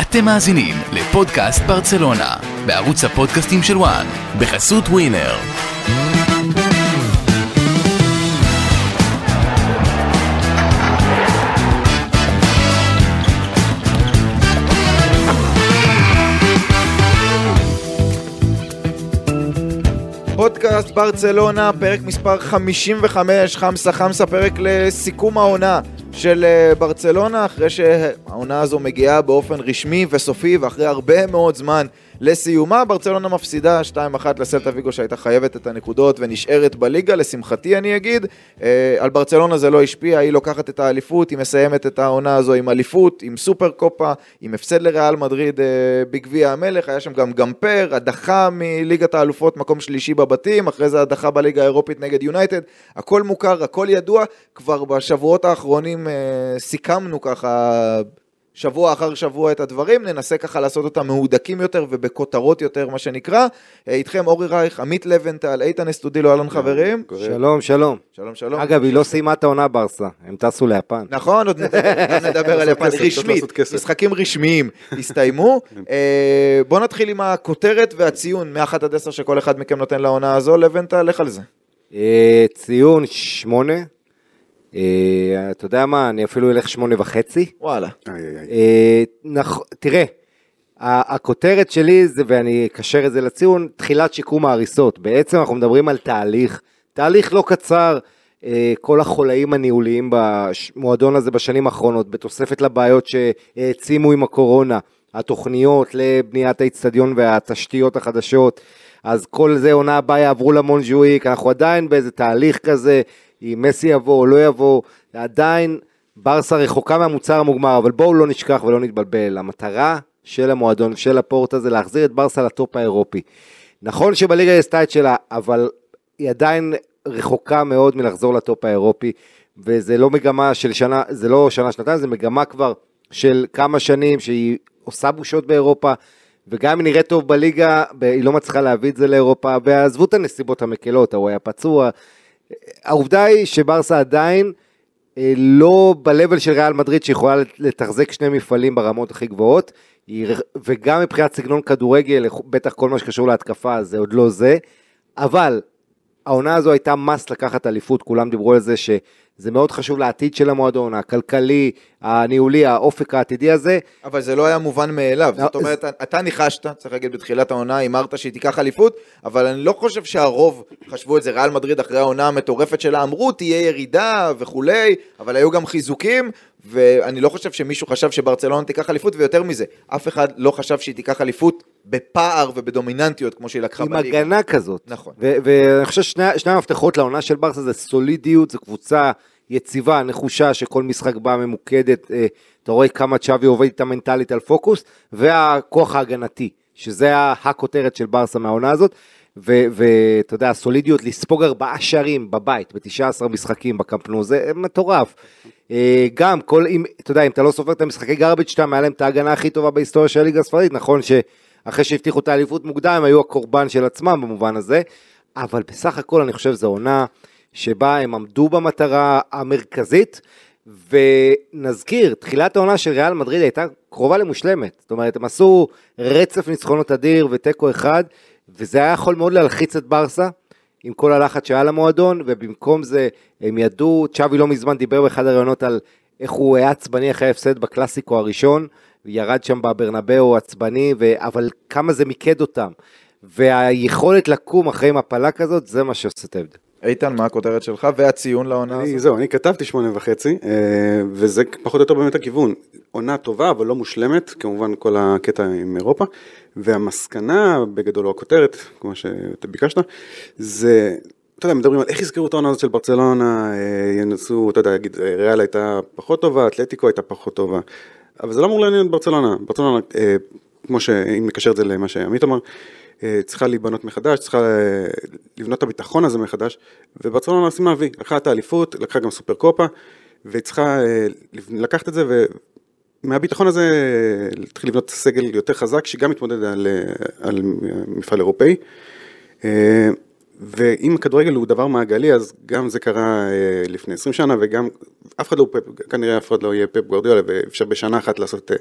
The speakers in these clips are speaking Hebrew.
אתם מאזינים לפודקאסט ברצלונה, בערוץ הפודקאסטים של וואן, בחסות ווינר. פודקאסט ברצלונה, פרק מספר 55, חמסה חמסה, פרק לסיכום העונה של אה, ברצלונה, אחרי שהעונה הזו מגיעה באופן רשמי וסופי ואחרי הרבה מאוד זמן לסיומה, ברצלונה מפסידה 2-1 לסלטה ויגו שהייתה חייבת את הנקודות ונשארת בליגה, לשמחתי אני אגיד. אה, על ברצלונה זה לא השפיע, היא לוקחת את האליפות, היא מסיימת את העונה הזו עם אליפות, עם סופר קופה, עם הפסד לריאל מדריד אה, בגביע המלך, היה שם גם גמפר, הדחה מליגת האלופות, מקום שלישי בבתים, אחרי זה הדחה בליגה האירופית נגד יונייטד, הכל מוכר, הכל ידוע, כבר בשבועות האחרונים אה, סיכמנו ככה שבוע אחר שבוע את הדברים, ננסה ככה לעשות אותם מהודקים יותר ובכותרות יותר, מה שנקרא. אה, איתכם אורי רייך, עמית לבנטל, איתן אסטודילו, אהלן חברים. שלום, שלום. שלום, שלום. אגב, היא לא סיימה את העונה ברסה, הם טסו ליפן. נכון, עוד נדבר על יפן. רשמית, משחקים רשמיים הסתיימו. כן. אה, בואו נתחיל עם הכותרת והציון מ-1 עד 10 שכל אחד מכם נותן לעונה הזו. לבנטל, לך על זה. אה, ציון 8. אתה יודע מה, אני אפילו אלך שמונה וחצי. וואלה. אה, תראה, ה- הכותרת שלי זה, ואני אקשר את זה לציון, תחילת שיקום ההריסות. בעצם אנחנו מדברים על תהליך, תהליך לא קצר, אה, כל החולאים הניהוליים במועדון הזה בשנים האחרונות, בתוספת לבעיות שהעצימו עם הקורונה, התוכניות לבניית האיצטדיון והתשתיות החדשות, אז כל זה עונה הבאה יעברו למונג'וויק, אנחנו עדיין באיזה תהליך כזה, אם מסי יבוא או לא יבוא, עדיין ברסה רחוקה מהמוצר המוגמר, אבל בואו לא נשכח ולא נתבלבל, המטרה של המועדון, של הפורט הזה, להחזיר את ברסה לטופ האירופי. נכון שבליגה היא עשתה שלה, אבל היא עדיין רחוקה מאוד מלחזור לטופ האירופי, וזה לא מגמה של שנה, זה לא שנה, שנתיים, זה מגמה כבר של כמה שנים שהיא עושה בושות באירופה, וגם אם נראית טוב בליגה, היא לא מצליחה להביא את זה לאירופה, ועזבו את הנסיבות המקלות, הוא היה פצוע. העובדה היא שברסה עדיין אה, לא ב-level של ריאל מדריד שיכולה לתחזק שני מפעלים ברמות הכי גבוהות, וגם מבחינת סגנון כדורגל, בטח כל מה שקשור להתקפה זה עוד לא זה, אבל העונה הזו הייתה מס לקחת אליפות, כולם דיברו על זה שזה מאוד חשוב לעתיד של המועדון, הכלכלי, הניהולי, האופק העתידי הזה, אבל זה לא היה מובן מאליו, זאת לא, אומרת, אתה ניחשת, צריך להגיד בתחילת העונה, הימרת שהיא תיקח אליפות, אבל אני לא חושב שהרוב חשבו את זה, ריאל מדריד אחרי העונה המטורפת שלה אמרו, תהיה ירידה וכולי, אבל היו גם חיזוקים, ואני לא חושב שמישהו חשב שברצלונה תיקח אליפות, ויותר מזה, אף אחד לא חשב שהיא תיקח אליפות בפער ובדומיננטיות כמו שהיא לקחה עם בליגה. הגנה כזאת. נכון. ואני חושב ששני שני המפתחות לעונה של ברסה זה סולידיות, זו קבוצה יציבה, נחושה, שכל משחק בא ממוקדת, אה, אתה רואה כמה צ'אבי עובד איתה מנטלית על פוקוס, והכוח ההגנתי, שזה הכותרת של ברסה מהעונה הזאת. ואתה יודע, הסולידיות לספוג ארבעה שערים בבית, ב-19 משחקים בקמפנו, זה מטורף. אה, גם, כל, אם, אתה יודע, אם אתה לא סופר את המשחקי גרביץ' היה להם את ההגנה הכי טובה בהיסטוריה של הליגה הספרדית, נכון שאחרי שהבטיחו את האליפות מוקדם, הם היו הקורבן של עצמם במובן הזה, אבל בסך הכל אני חושב זו עונה שבה הם עמדו במטרה המרכזית, ונזכיר, תחילת העונה של ריאל מדריד הייתה קרובה למושלמת, זאת אומרת, הם עשו רצף ניצחונות אדיר ותיקו אחד, וזה היה יכול מאוד להלחיץ את ברסה, עם כל הלחץ שהיה למועדון, ובמקום זה הם ידעו, צ'אבי לא מזמן דיבר באחד הראיונות על איך הוא היה עצבני אחרי ההפסד בקלאסיקו הראשון, וירד שם בברנבאו עצבני, ו... אבל כמה זה מיקד אותם. והיכולת לקום אחרי מפלה כזאת, זה מה שעושה את ההבדל. איתן, מה הכותרת שלך והציון לעונה אני, הזאת? זהו, אני כתבתי שמונה וחצי, אה, וזה פחות או יותר באמת הכיוון. עונה טובה, אבל לא מושלמת, כמובן כל הקטע עם אירופה, והמסקנה, בגדול, או הכותרת, כמו שאתה ביקשת, זה, אתה יודע, מדברים על איך יזכרו את העונה הזאת של ברצלונה, אה, ינסו, אתה יודע, אה, ריאל הייתה פחות טובה, אתלטיקו הייתה פחות טובה, אבל זה לא אמור לעניין את ברצלונה. ברצלונה, אה, כמו שאם נקשר את זה למה שעמית אמר, אה, צריכה להיבנות מחדש, צריכה אה, לבנות את הביטחון הזה מחדש, וברצלונה סיימה וי, לקחה את האליפות, לקחה גם סופר קופה, והיא צריכה אה, לקחת את זה, ומהביטחון הזה אה, להתחיל לבנות סגל יותר חזק, שגם מתמודד על, אה, על מפעל אירופאי. אה, ואם כדורגל הוא דבר מעגלי, אז גם זה קרה אה, לפני 20 שנה, וגם אף אחד לא, פפ, כנראה אף אחד לא יהיה פפ גורדיאלה, ואפשר בשנה אחת לעשות אה,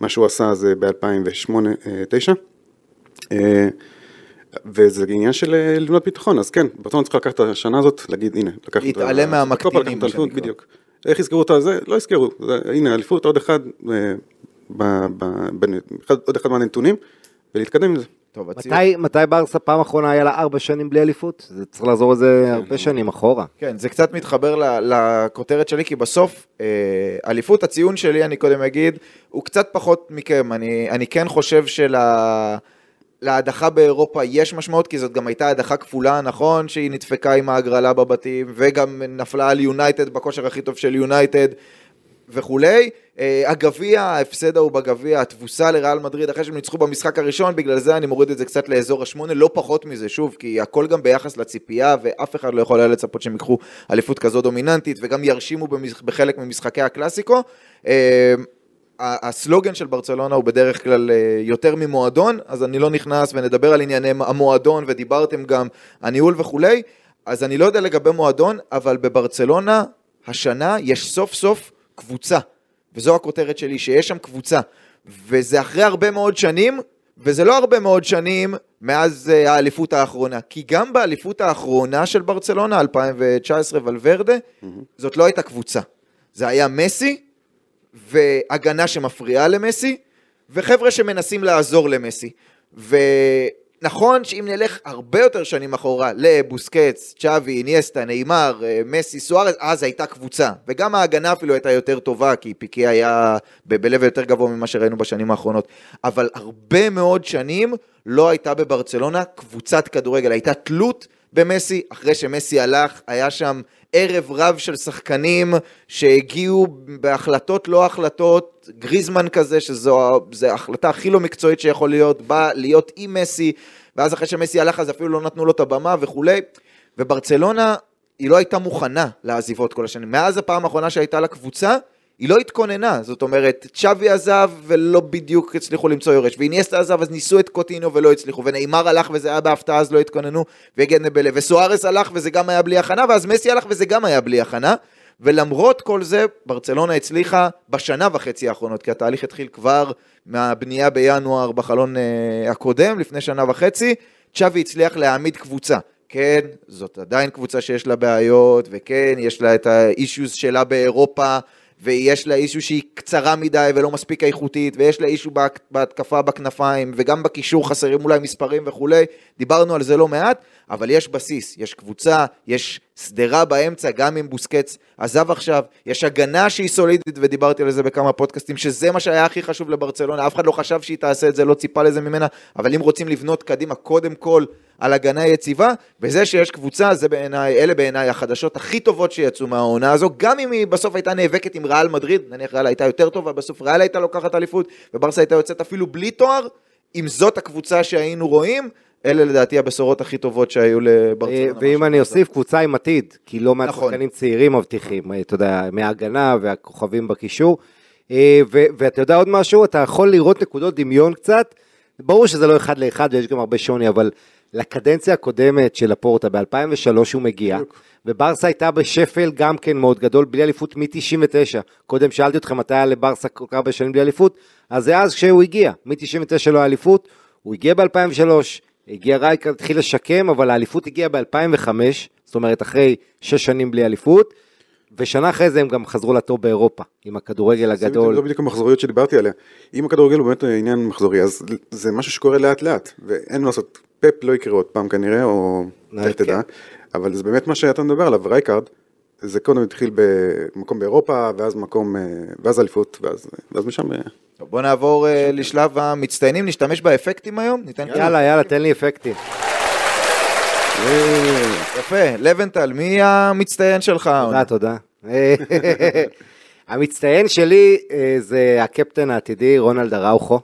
מה שהוא עשה זה ב-2008-2009. וזה עניין של אה, לבנות ביטחון, אז כן, ברצון צריך לקחת את השנה הזאת, להגיד הנה, לקחת... להתעלם מהמקטינים, מה שנקרא. בדיוק. איך יזכרו אותה זה? לא יזכרו, זה, הנה אליפות, עוד אחד, אה, ב, ב, ב, אחד, עוד אחד מהנתונים, ולהתקדם עם זה. טוב, הציון... מתי, מתי ברסה פעם אחרונה היה לה ארבע שנים בלי אליפות? זה צריך לחזור לזה הרבה שנים אחורה. כן, זה קצת מתחבר לכותרת שלי, כי בסוף, אה, אליפות הציון שלי, אני קודם אגיד, הוא קצת פחות מכם. אני, אני כן חושב של... להדחה באירופה יש משמעות, כי זאת גם הייתה הדחה כפולה, נכון שהיא נדפקה עם ההגרלה בבתים, וגם נפלה על יונייטד בכושר הכי טוב של יונייטד וכולי. אה, הגביע, ההפסד ההוא בגביע, התבוסה לריאל מדריד אחרי שהם ניצחו במשחק הראשון, בגלל זה אני מוריד את זה קצת לאזור השמונה, לא פחות מזה, שוב, כי הכל גם ביחס לציפייה, ואף אחד לא יכול היה לצפות שהם ייקחו אליפות כזו דומיננטית, וגם ירשימו בחלק ממשחקי הקלאסיקו. אה, הסלוגן של ברצלונה הוא בדרך כלל אה, יותר ממועדון, אז אני לא נכנס ונדבר על ענייני המועדון, ודיברתם גם הניהול וכולי, אז אני לא יודע לגבי מועדון, אבל בברצלונה השנה יש סוף סוף קבוצה, וזו הכותרת שלי, שיש שם קבוצה, וזה אחרי הרבה מאוד שנים, וזה לא הרבה מאוד שנים מאז אה, האליפות האחרונה, כי גם באליפות האחרונה של ברצלונה, 2019 ולוורדה, זאת לא הייתה קבוצה. זה היה מסי, והגנה שמפריעה למסי, וחבר'ה שמנסים לעזור למסי. ונכון שאם נלך הרבה יותר שנים אחורה לבוסקץ, צ'אבי, איניאסטה, נאמר, אה, מסי, סוארז, אז הייתה קבוצה. וגם ההגנה אפילו הייתה יותר טובה, כי פיקי היה ב- ב-level יותר גבוה ממה שראינו בשנים האחרונות. אבל הרבה מאוד שנים לא הייתה בברצלונה קבוצת כדורגל, הייתה תלות במסי, אחרי שמסי הלך, היה שם ערב רב של שחקנים שהגיעו בהחלטות לא החלטות, גריזמן כזה, שזו זו ההחלטה הכי לא מקצועית שיכול להיות, בא להיות עם מסי, ואז אחרי שמסי הלך אז אפילו לא נתנו לו את הבמה וכולי, וברצלונה היא לא הייתה מוכנה לעזיבות כל השנים. מאז הפעם האחרונה שהייתה לה קבוצה, היא לא התכוננה, זאת אומרת, צ'אבי עזב ולא בדיוק הצליחו למצוא יורש, ואיניאסטה עזב אז ניסו את קוטינו ולא הצליחו, ונאמר הלך וזה היה בהפתעה אז לא התכוננו, וגנבלה, וסוארס הלך וזה גם היה בלי הכנה, ואז מסי הלך וזה גם היה בלי הכנה, ולמרות כל זה, ברצלונה הצליחה בשנה וחצי האחרונות, כי התהליך התחיל כבר מהבנייה בינואר בחלון אה, הקודם, לפני שנה וחצי, צ'אבי הצליח להעמיד קבוצה. כן, זאת עדיין קבוצה שיש לה בעיות, וכן, יש לה את האישיוז שלה באירופה, ויש לה אישו שהיא קצרה מדי ולא מספיק איכותית, ויש לה אישו בהתקפה בכנפיים, וגם בקישור חסרים אולי מספרים וכולי, דיברנו על זה לא מעט, אבל יש בסיס, יש קבוצה, יש שדרה באמצע, גם אם בוסקץ עזב עכשיו, יש הגנה שהיא סולידית, ודיברתי על זה בכמה פודקאסטים, שזה מה שהיה הכי חשוב לברצלונה, אף אחד לא חשב שהיא תעשה את זה, לא ציפה לזה ממנה, אבל אם רוצים לבנות קדימה, קודם כל על הגנה יציבה, וזה שיש קבוצה, זה בעיניי, אלה בעיניי החדשות הכי טובות שיצאו מהעונה הזו, גם אם היא בסוף הייתה נאבקת עם ריאל מדריד, נניח ריאל הייתה יותר טובה, בסוף ריאל הייתה לוקחת אליפות, וברסה הייתה יוצאת אפילו בלי תואר, אם זאת הקבוצה שהיינו רואים, אלה לדעתי הבשורות הכי טובות שהיו לברצלונה. אה, ואם אני אוסיף, קבוצה עם עתיד, כי לא מעט נכון. שחקנים צעירים מבטיחים, אה, אתה יודע, מההגנה והכוכבים בקישור. אה, ואתה יודע עוד משהו, אתה יכול לראות נקודות דמיון קצת, ברור שזה לא אחד לאחד ויש גם הרבה שוני, אבל לקדנציה הקודמת של הפורטה, ב-2003 הוא מגיע, וברסה הייתה בשפל גם כן מאוד גדול, בלי אליפות מ-99. קודם שאלתי אתכם מתי היה לברסה כל כך הרבה שנים בלי אליפות, אז זה אז כשהוא הגיע, מ-99 לא היה אליפות, הוא הגיע ב-2003, הגיע רייקר, התחיל לשקם, אבל האליפות הגיעה ב-2005, זאת אומרת אחרי שש שנים בלי אליפות, ושנה אחרי זה הם גם חזרו לטוב באירופה, עם הכדורגל זה הגדול. לא בדיוק המחזוריות שדיברתי עליה. אם הכדורגל הוא באמת עניין מחזורי, אז זה משהו שקורה לאט לאט, ואין מה לעשות, פפ לא יקרה עוד פעם כנראה, או אה, לך תדע, אבל זה באמת מה שאתה מדבר עליו, רייקארד, זה קודם התחיל במקום באירופה, ואז מקום, אה, ואז אליפות, ואז ואז משם... אה, טוב, בוא נעבור אה, לשלב המצטיינים, נשתמש באפקטים היום? ניתן יאללה, יאללה, תן לי אפקטים. יפה, לבנטל, מי המצטיין שלך? תודה, תודה. המצטיין שלי זה הקפטן העתידי, רונלד אראוחו.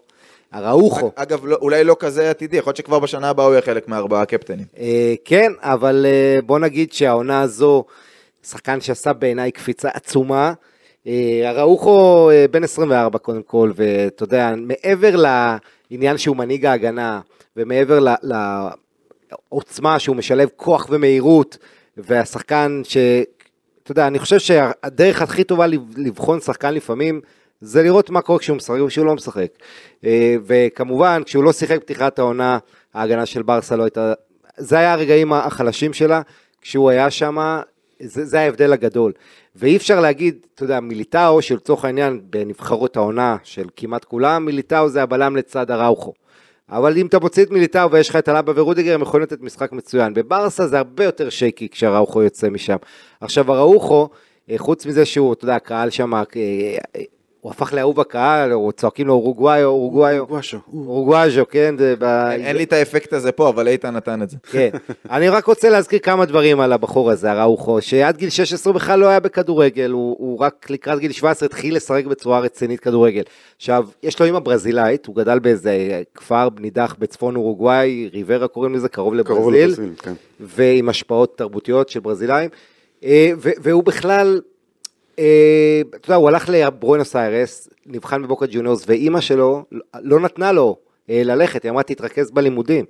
אראוחו. אגב, לא- אולי לא כזה עתידי, יכול להיות שכבר בשנה הבאה הוא יהיה חלק מארבעה קפטנים. אה, כן, אבל אה, בוא נגיד שהעונה הזו, שחקן שעשה בעיניי קפיצה עצומה. אה, אראוכו אה, בן 24 קודם כל, ואתה יודע, מעבר לעניין שהוא מנהיג ההגנה, ומעבר לעוצמה שהוא משלב כוח ומהירות, והשחקן ש... אתה יודע, אני חושב שהדרך הכי טובה לב- לבחון שחקן לפעמים, זה לראות מה קורה כשהוא משחק וכשהוא לא משחק. אה, וכמובן, כשהוא לא שיחק פתיחת העונה, ההגנה של ברסה לא הייתה... זה היה הרגעים החלשים שלה, כשהוא היה שם, זה, זה ההבדל הגדול. ואי אפשר להגיד, אתה יודע, מיליטאו, שלצורך העניין, בנבחרות העונה של כמעט כולם, מיליטאו זה הבלם לצד אראוכו. אבל אם אתה מוציא את מיליטאו ויש לך את אלאבה ורודיגר, הם יכולים לתת משחק מצוין. בברסה זה הרבה יותר שייקי כשאראוכו יוצא משם. עכשיו, אראוכו, אה, חוץ מזה שהוא, אתה יודע, הקהל שם, אה, הוא הפך לאהוב הקהל, או צועקים לו אורוגוואי, אורוגוואי, אורוגוואז'ו. אורוגוואז'ו, כן, זה ב... אין אין לי את האפקט הזה פה, אבל איתן נתן את זה. כן. אני רק רוצה להזכיר כמה דברים על הבחור הזה, אראוחו, שעד גיל 16 בכלל לא היה בכדורגל, הוא, הוא רק לקראת גיל 17 התחיל לשחק בצורה רצינית כדורגל. עכשיו, יש לו אימא ברזילאית, הוא גדל באיזה כפר נידח בצפון אורוגוואי, ריברה קוראים לזה, קרוב קרוב לברזיל, לברזיל, כן. ועם השפעות תרבותיות של ברזילאים, אה, והוא בכלל, אתה יודע, הוא הלך לברואנוס איירס, נבחן בבוקה ג'וניורס, ואימא שלו לא נתנה לו אה, ללכת, היא אמרה תתרכז בלימודים.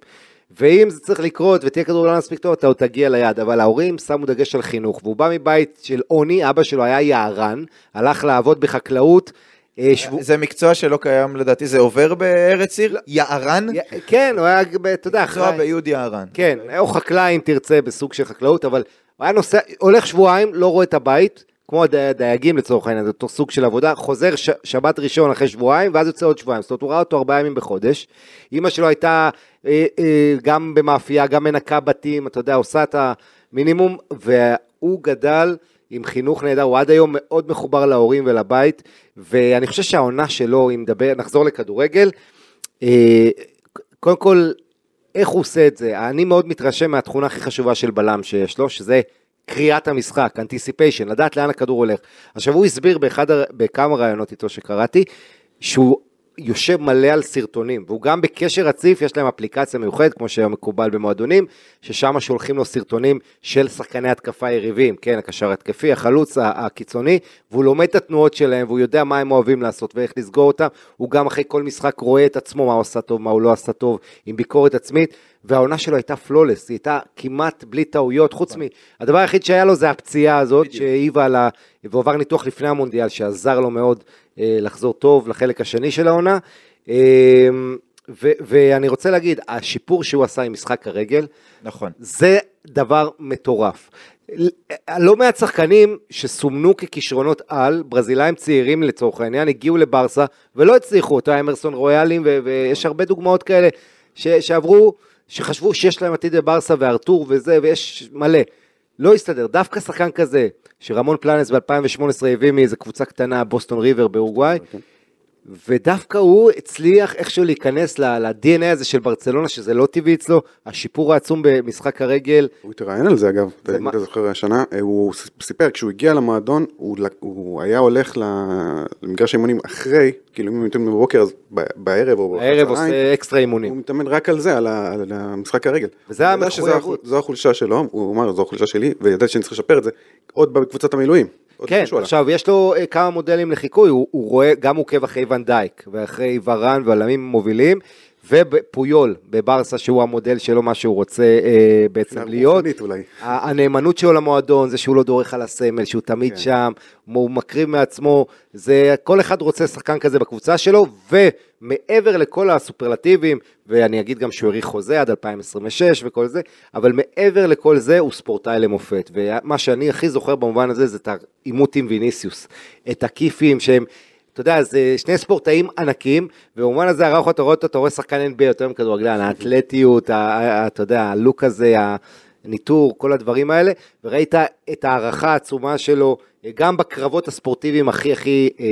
ואם זה צריך לקרות ותהיה כדורגלן מספיק טוב, אתה עוד תגיע ליעד, אבל ההורים שמו דגש על חינוך, והוא בא מבית של עוני, אבא שלו היה יערן, הלך לעבוד בחקלאות, אה, שבו... זה מקצוע שלא קיים לדעתי, זה עובר בארץ עיר? יערן? י- כן, הוא היה, אתה יודע, מקצוע אחראי. ביוד יערן. כן, או חקלאי אם תרצה בסוג של חקלאות, אבל הוא היה נוסע, הולך שבועיים, לא רואה את הבית, כמו הדי- דייגים לצורך העניין, זה אותו סוג של עבודה, חוזר ש, שבת ראשון אחרי שבועיים, ואז יוצא עוד שבועיים, זאת אומרת הוא ראה אותו ארבעה ימים בחודש. אימא שלו הייתה אה, אה, גם במאפייה, גם מנקה בתים, אתה יודע, עושה את המינימום, והוא גדל עם חינוך נהדר, הוא עד היום מאוד מחובר להורים ולבית, ואני חושב שהעונה שלו, אם נדבר, נחזור לכדורגל, אה, קודם כל, איך הוא עושה את זה? אני מאוד מתרשם מהתכונה הכי חשובה של בלם שיש לו, שזה קריאת המשחק, anticipation, לדעת לאן הכדור הולך. עכשיו הוא הסביר באחד, בכמה ראיונות איתו שקראתי, שהוא יושב מלא על סרטונים, והוא גם בקשר רציף, יש להם אפליקציה מיוחדת, כמו שהיום מקובל במועדונים, ששם שולחים לו סרטונים של שחקני התקפה יריבים, כן, הקשר התקפי, החלוץ הקיצוני, והוא לומד את התנועות שלהם, והוא יודע מה הם אוהבים לעשות ואיך לסגור אותם, הוא גם אחרי כל משחק רואה את עצמו, מה הוא עשה טוב, מה הוא לא עשה טוב, עם ביקורת עצמית, והעונה שלו הייתה פלולס, היא הייתה כמעט בלי טעויות, חוץ מ... הדבר היחיד שהיה לו זה הפציעה הזאת, שהעיבה על ה... והוא עבר ניתוח לפני המונדיאל, שעזר לו מאוד לחזור טוב לחלק השני של העונה. אה, ו- ואני רוצה להגיד, השיפור שהוא עשה עם משחק הרגל, נכון. זה דבר מטורף. לא מעט שחקנים שסומנו ככישרונות על, ברזילאים צעירים לצורך העניין, הגיעו לברסה ולא הצליחו, אותו אמרסון רויאלים, ו- ויש הרבה דוגמאות כאלה ש- שעברו, שחשבו שיש להם עתיד בברסה וארתור וזה, ויש מלא. לא הסתדר, דווקא שחקן כזה, שרמון פלנס ב-2018 הביא מאיזה קבוצה קטנה, בוסטון ריבר באורוגוואי, ודווקא הוא הצליח איכשהו להיכנס ל-DNA הזה של ברצלונה, שזה לא טבעי אצלו, השיפור העצום במשחק הרגל, הוא התראיין על זה אגב, אתה- אם מה- אתה זוכר השנה, אה, הוא סיפר, כשהוא הגיע למועדון, הוא הוא היה הולך למגרש האימונים אחרי, כאילו אם הוא מתאמן בבוקר, אז בערב או הערב בצהריים, עושה אקסטרה אימונים. הוא מתאמן רק על זה, על ה- על המשחק הרגל. וזה המחויבות. זו החולשה שלו, הוא אמר, זו החולשה שלי, וידעתי שאני צריך לשפר את זה, עוד בקבוצת המילואים. עוד כן, עליו. עכשיו יש לו אה, כמה מודלים לחיקוי, הוא, הוא רואה, גם עוקב אחרי ונדייק, ואחרי ורן ועלמים מובילים, ופויול בברסה, שהוא המודל שלו, מה שהוא רוצה אה, בעצם להיות. אולי. הנאמנות שלו למועדון, זה שהוא לא דורך על הסמל, שהוא תמיד כן. שם, הוא מקריב מעצמו, זה, כל אחד רוצה שחקן כזה בקבוצה שלו, ומעבר לכל הסופרלטיבים, ואני אגיד גם שהוא האריך חוזה עד 2026 וכל זה, אבל מעבר לכל זה הוא ספורטאי למופת, ומה שאני הכי זוכר במובן הזה זה את העימות עם ויניסיוס, את הכיפים שהם... אתה יודע, זה שני ספורטאים ענקים, ובמובן הזה הרחו, אתה רואה אותו, אתה רואה שחקן NBA יותר מכדורגלן, האתלטיות, אתה יודע, הלוק הזה, הניטור, כל הדברים האלה, וראית את ההערכה העצומה שלו, גם בקרבות הספורטיביים הכי הכי אה,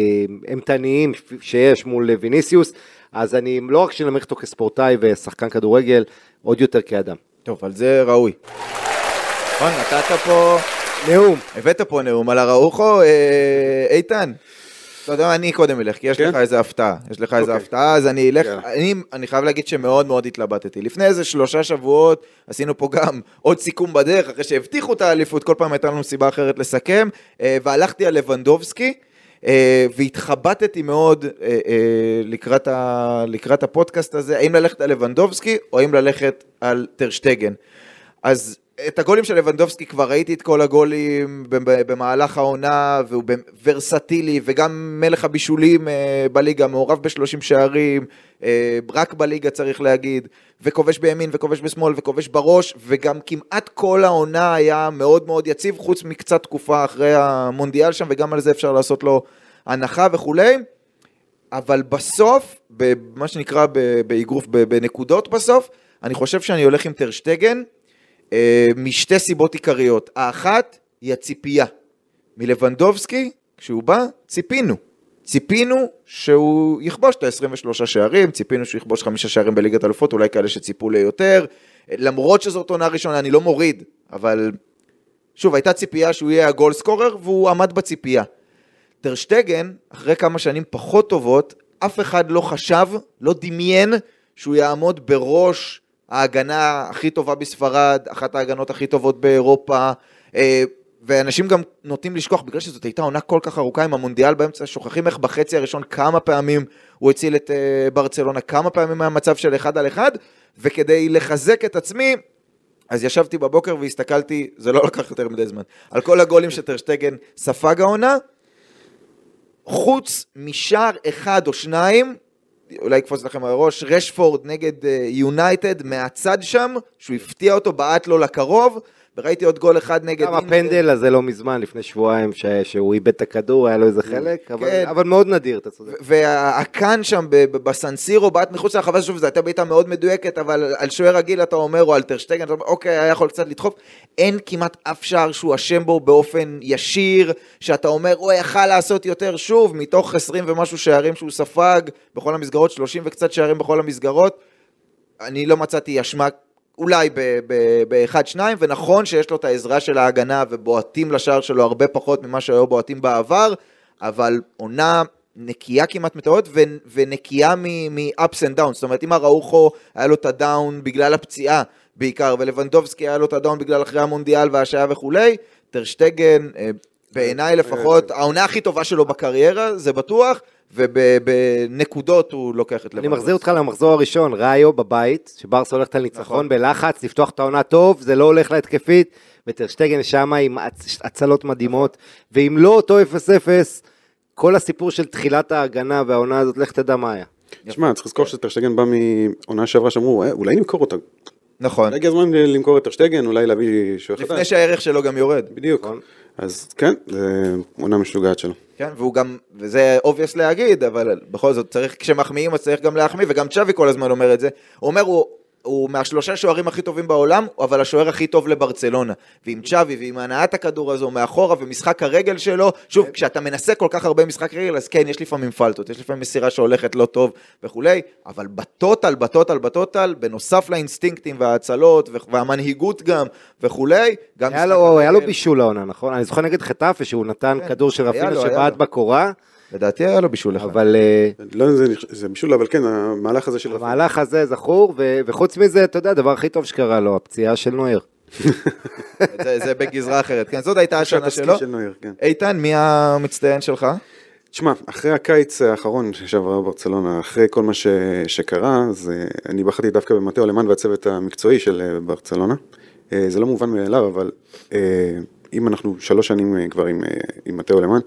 אימתניים שיש מול ויניסיוס, אז אני לא רק שנמך אותו כספורטאי ושחקן כדורגל, עוד יותר כאדם. טוב, על זה ראוי. נכון, נתת פה, נאום. הבאת פה נאום על הראוכו, אה, איתן. אתה יודע מה, אני קודם אלך, כי יש כן? לך איזה הפתעה. יש לך איזה אוקיי. הפתעה, אז אני אלך, יאללה. אני, חייב להגיד שמאוד מאוד התלבטתי. לפני איזה שלושה שבועות עשינו פה גם עוד סיכום בדרך, אחרי שהבטיחו את האליפות, כל פעם הייתה לנו סיבה אחרת לסכם, אה, והלכתי על לבנדובסקי. אה, והתחבטתי מאוד אה, לקראת, ה, לקראת הפודקאסט הזה, האם ללכת על לבנדובסקי או האם ללכת על טרשטגן. אז את הגולים של לבנדובסקי כבר ראיתי את כל הגולים במהלך העונה, והוא ורסטילי, וגם מלך הבישולים אה, בליגה, מעורב ב-30 שערים, אה, רק בליגה צריך להגיד, וכובש בימין, וכובש בשמאל, וכובש בראש, וגם כמעט כל העונה היה מאוד מאוד יציב, חוץ מקצת תקופה אחרי המונדיאל שם, וגם על זה אפשר לעשות לו הנחה וכולי. אבל בסוף, במה שנקרא באגרוף, בנקודות בסוף, אני חושב שאני הולך עם טרשטגן, משתי סיבות עיקריות. האחת היא הציפייה. מלבנדובסקי, כשהוא בא, ציפינו. ציפינו שהוא יכבוש את ה-23 שערים, ציפינו שהוא יכבוש חמישה שערים בליגת אלופות, אולי כאלה שציפו ליותר. למרות שזאת עונה ראשונה, אני לא מוריד, אבל שוב, הייתה ציפייה שהוא יהיה הגול סקורר, והוא עמד בציפייה. טרשטגן, אחרי כמה שנים פחות טובות, אף אחד לא חשב, לא דמיין, שהוא יעמוד בראש ההגנה הכי טובה בספרד, אחת ההגנות הכי טובות באירופה, אה, ואנשים גם נוטים לשכוח, בגלל שזאת הייתה עונה כל כך ארוכה עם המונדיאל באמצע, שוכחים איך בחצי הראשון כמה פעמים הוא הציל את אה, ברצלונה, כמה פעמים היה מצב של אחד על אחד, וכדי לחזק את עצמי, אז ישבתי בבוקר והסתכלתי, זה לא לקח יותר מדי זמן, על כל הגולים שטרשטגן ספג העונה, חוץ משער אחד או שניים, אולי יקפוץ לכם על הראש, רשפורד נגד יונייטד uh, מהצד שם, שהוא הפתיע אותו, בעט לו לקרוב, וראיתי עוד גול אחד נגד... גם הפנדל הזה לא מזמן, לפני שבועיים, ש... שהוא איבד את הכדור, היה לו איזה חלק, אבל, כן. אבל מאוד נדיר, אתה צודק. והקאן שם בסנסירו בעט מחוץ לרחבה, שוב, זו הייתה בעיטה מאוד מדויקת, אבל על שוער רגיל אתה אומר, או על טרשטגן, אתה אומר, אוקיי, היה יכול קצת לדחוף. אין כמעט אף שער שהוא אשם בו באופן ישיר, שאתה אומר, הוא יכל לעשות יותר, שוב, מתוך 20 ומשהו שערים שהוא ספג, בכל המסגרות, 30 וקצת שערים בכל המסגרות. אני לא מצאתי אשמה, אולי באחד-שניים, ונכון שיש לו את העזרה של ההגנה ובועטים לשער שלו הרבה פחות ממה שהיו בועטים בעבר, אבל עונה נקייה כמעט מטעות ו- ונקייה מ-ups and downs, זאת אומרת אם אראוחו היה לו את הדאון בגלל הפציעה בעיקר, ולבנדובסקי היה לו את הדאון בגלל אחרי המונדיאל והשעיה וכולי, טרשטגן אה, בעיניי לפחות העונה הכי טובה שלו בקריירה, זה בטוח, ובנקודות הוא לוקח את אני לבנדובסקי. מחזיר אותך למחזור הראשון, ראיו בבית, שברסה הולכת על ניצחון נכון. בלחץ, לפתוח את העונה טוב, זה לא הולך להתקפית, וטר שטגן שם עם הצ- הצלות מדהימות, ואם לא אותו 0-0, כל הסיפור של תחילת ההגנה והעונה הזאת, לך תדע מה היה. תשמע, צריך לזכור שטר שטגן בא מעונה שעברה שאמרו, "אה, אולי נמכור אותו. נכון, הגיע הזמן למכור את טר שטגן, אולי להביא שוער לפני חדש. שהערך שלו גם יורד. בדיוק. אז כן, זה עונה משוגעת שלו. כן, והוא גם, וזה obvious להגיד, אבל בכל זאת צריך, כשמחמיאים אז צריך גם להחמיא, וגם צ'אבי כל הזמן אומר את זה. הוא אומר, הוא, הוא מהשלושה שוערים הכי טובים בעולם, אבל השוער הכי טוב לברצלונה. ועם צ'אבי ועם הנעת הכדור הזו מאחורה ומשחק הרגל שלו, שוב, כשאתה מנסה כל כך הרבה משחק רגל, אז כן, יש לפעמים פלטות, יש לפעמים מסירה שהולכת לא טוב וכולי, אבל בטוטל, בטוטל, בטוטל, בנוסף לאינסטינקטים וההצלות והמנהיגות גם וכולי, גם היה לו, היה לו. בישול העונה, נכון? אני זוכר נגד חטאפה שהוא נתן כן, כדור של רפינה שבעט. בקורה, לדעתי היה לו בישול אחד. אבל אה, לא זה, זה בישול, אבל כן, המהלך הזה של... המהלך הזה זכור, ו- וחוץ מזה, אתה יודע, הדבר הכי טוב שקרה לו, הפציעה של נויר. זה, זה בגזרה אחרת. כן, זאת הייתה השנה שלו. של נויר, כן. איתן, מי המצטיין שלך? תשמע, אחרי הקיץ האחרון שעברה ברצלונה, אחרי כל מה ש, שקרה, אז אני בחרתי דווקא במטאו למן והצוות המקצועי של אה, ברצלונה. אה, זה לא מובן מאליו, אבל אם אנחנו שלוש שנים כבר עם, עם מטאו למן,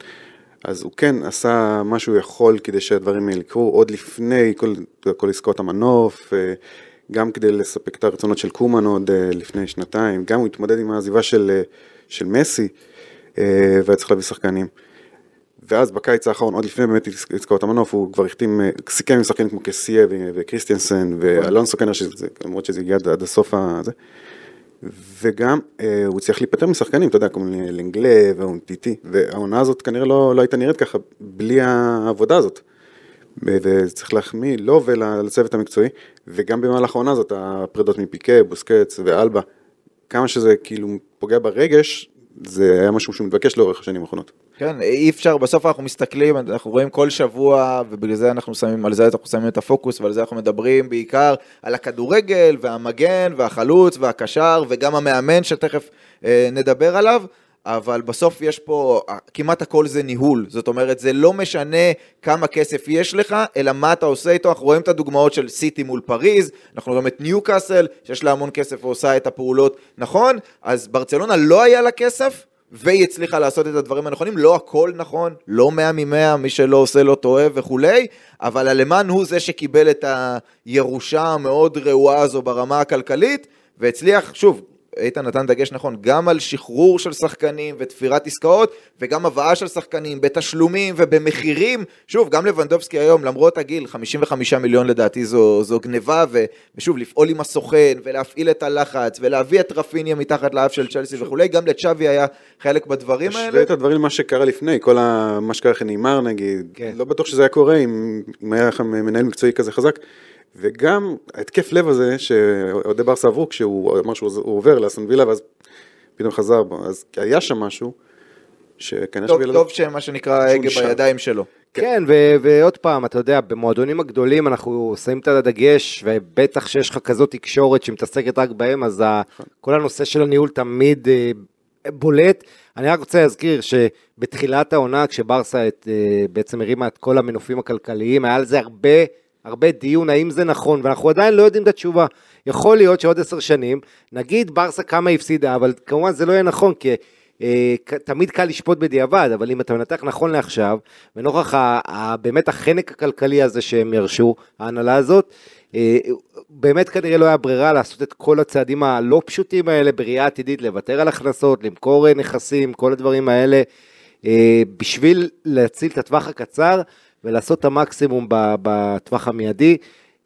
אז הוא כן עשה מה שהוא יכול כדי שהדברים האלה יקרו עוד לפני כל, כל עסקאות המנוף, אה, גם כדי לספק את הרצונות של קומן עוד אה, לפני שנתיים, גם הוא התמודד עם העזיבה של, אה, של מסי, והיה צריך להביא שחקנים. ואז בקיץ האחרון, עוד לפני באמת עסקאות המנוף, הוא כבר החתים, סיכם עם שחקנים כמו קסיה וקריסטיאנסן ואלונסו כנראה, שזה- למרות שזה הגיע עד הסוף הזה. וגם אה, הוא צריך להיפטר משחקנים, אתה יודע, כמו לנגלה ואונטיטי, והעונה הזאת כנראה לא, לא הייתה נראית ככה בלי העבודה הזאת. וצריך להחמיא לו ולצוות המקצועי, וגם במהלך העונה הזאת, הפרידות מפיקה, בוסקץ ואלבה, כמה שזה כאילו פוגע ברגש, זה היה משהו שמתבקש לאורך השנים האחרונות. כן, אי אפשר, בסוף אנחנו מסתכלים, אנחנו רואים כל שבוע, ובגלל זה אנחנו שמים, על זה אנחנו שמים את הפוקוס, ועל זה אנחנו מדברים בעיקר על הכדורגל, והמגן, והחלוץ, והקשר, וגם המאמן, שתכף אה, נדבר עליו, אבל בסוף יש פה, כמעט הכל זה ניהול, זאת אומרת, זה לא משנה כמה כסף יש לך, אלא מה אתה עושה איתו, אנחנו רואים את הדוגמאות של סיטי מול פריז, אנחנו רואים את ניו קאסל, שיש לה המון כסף ועושה את הפעולות נכון, אז ברצלונה לא היה לה כסף, והיא הצליחה לעשות את הדברים הנכונים, לא הכל נכון, לא מאה ממאה, מי שלא עושה לא טועה וכולי, אבל הלמן הוא זה שקיבל את הירושה המאוד רעועה הזו ברמה הכלכלית, והצליח, שוב, איתן נתן דגש נכון, גם על שחרור של שחקנים ותפירת עסקאות, וגם הבאה של שחקנים בתשלומים ובמחירים. שוב, גם לבנדובסקי היום, למרות הגיל, 55 מיליון לדעתי זו, זו גניבה, ו, ושוב, לפעול עם הסוכן, ולהפעיל את הלחץ, ולהביא את רפיניה מתחת לאף של צ'לסי שוב. וכולי, גם לצ'אבי היה חלק בדברים האלה. תשווה את הדברים למה שקרה לפני, כל ה... מה שקרה לכם נאמר נגיד, כן. לא בטוח שזה היה קורה אם, אם היה לכם מנהל מקצועי כזה חזק. וגם ההתקף לב הזה שאוהדי ברסה עברו כשהוא אמר שהוא עובר לאסון וילה ואז פתאום חזר בו, אז היה שם משהו שכנראה טוב, שבילה... טוב שמה שנקרא ההגה בידיים שלו. כן, כן ו- ועוד פעם, אתה יודע, במועדונים הגדולים אנחנו שמים את הדגש, ובטח שיש לך כזאת תקשורת שמתעסקת רק בהם, אז ה- כל הנושא של הניהול תמיד אה, בולט. אני רק רוצה להזכיר שבתחילת העונה, כשברסה את, אה, בעצם הרימה את כל המנופים הכלכליים, היה על זה הרבה הרבה דיון האם זה נכון, ואנחנו עדיין לא יודעים את התשובה. יכול להיות שעוד עשר שנים, נגיד ברסה כמה הפסידה, אבל כמובן זה לא יהיה נכון, כי אה, תמיד קל לשפוט בדיעבד, אבל אם אתה מנתח נכון לעכשיו, ונוכח ה, ה, באמת החנק הכלכלי הזה שהם ירשו, ההנהלה הזאת, אה, באמת כנראה לא היה ברירה לעשות את כל הצעדים הלא פשוטים האלה בראייה עתידית, לוותר על הכנסות, למכור נכסים, כל הדברים האלה, אה, בשביל להציל את הטווח הקצר. ולעשות את המקסימום בטווח המיידי.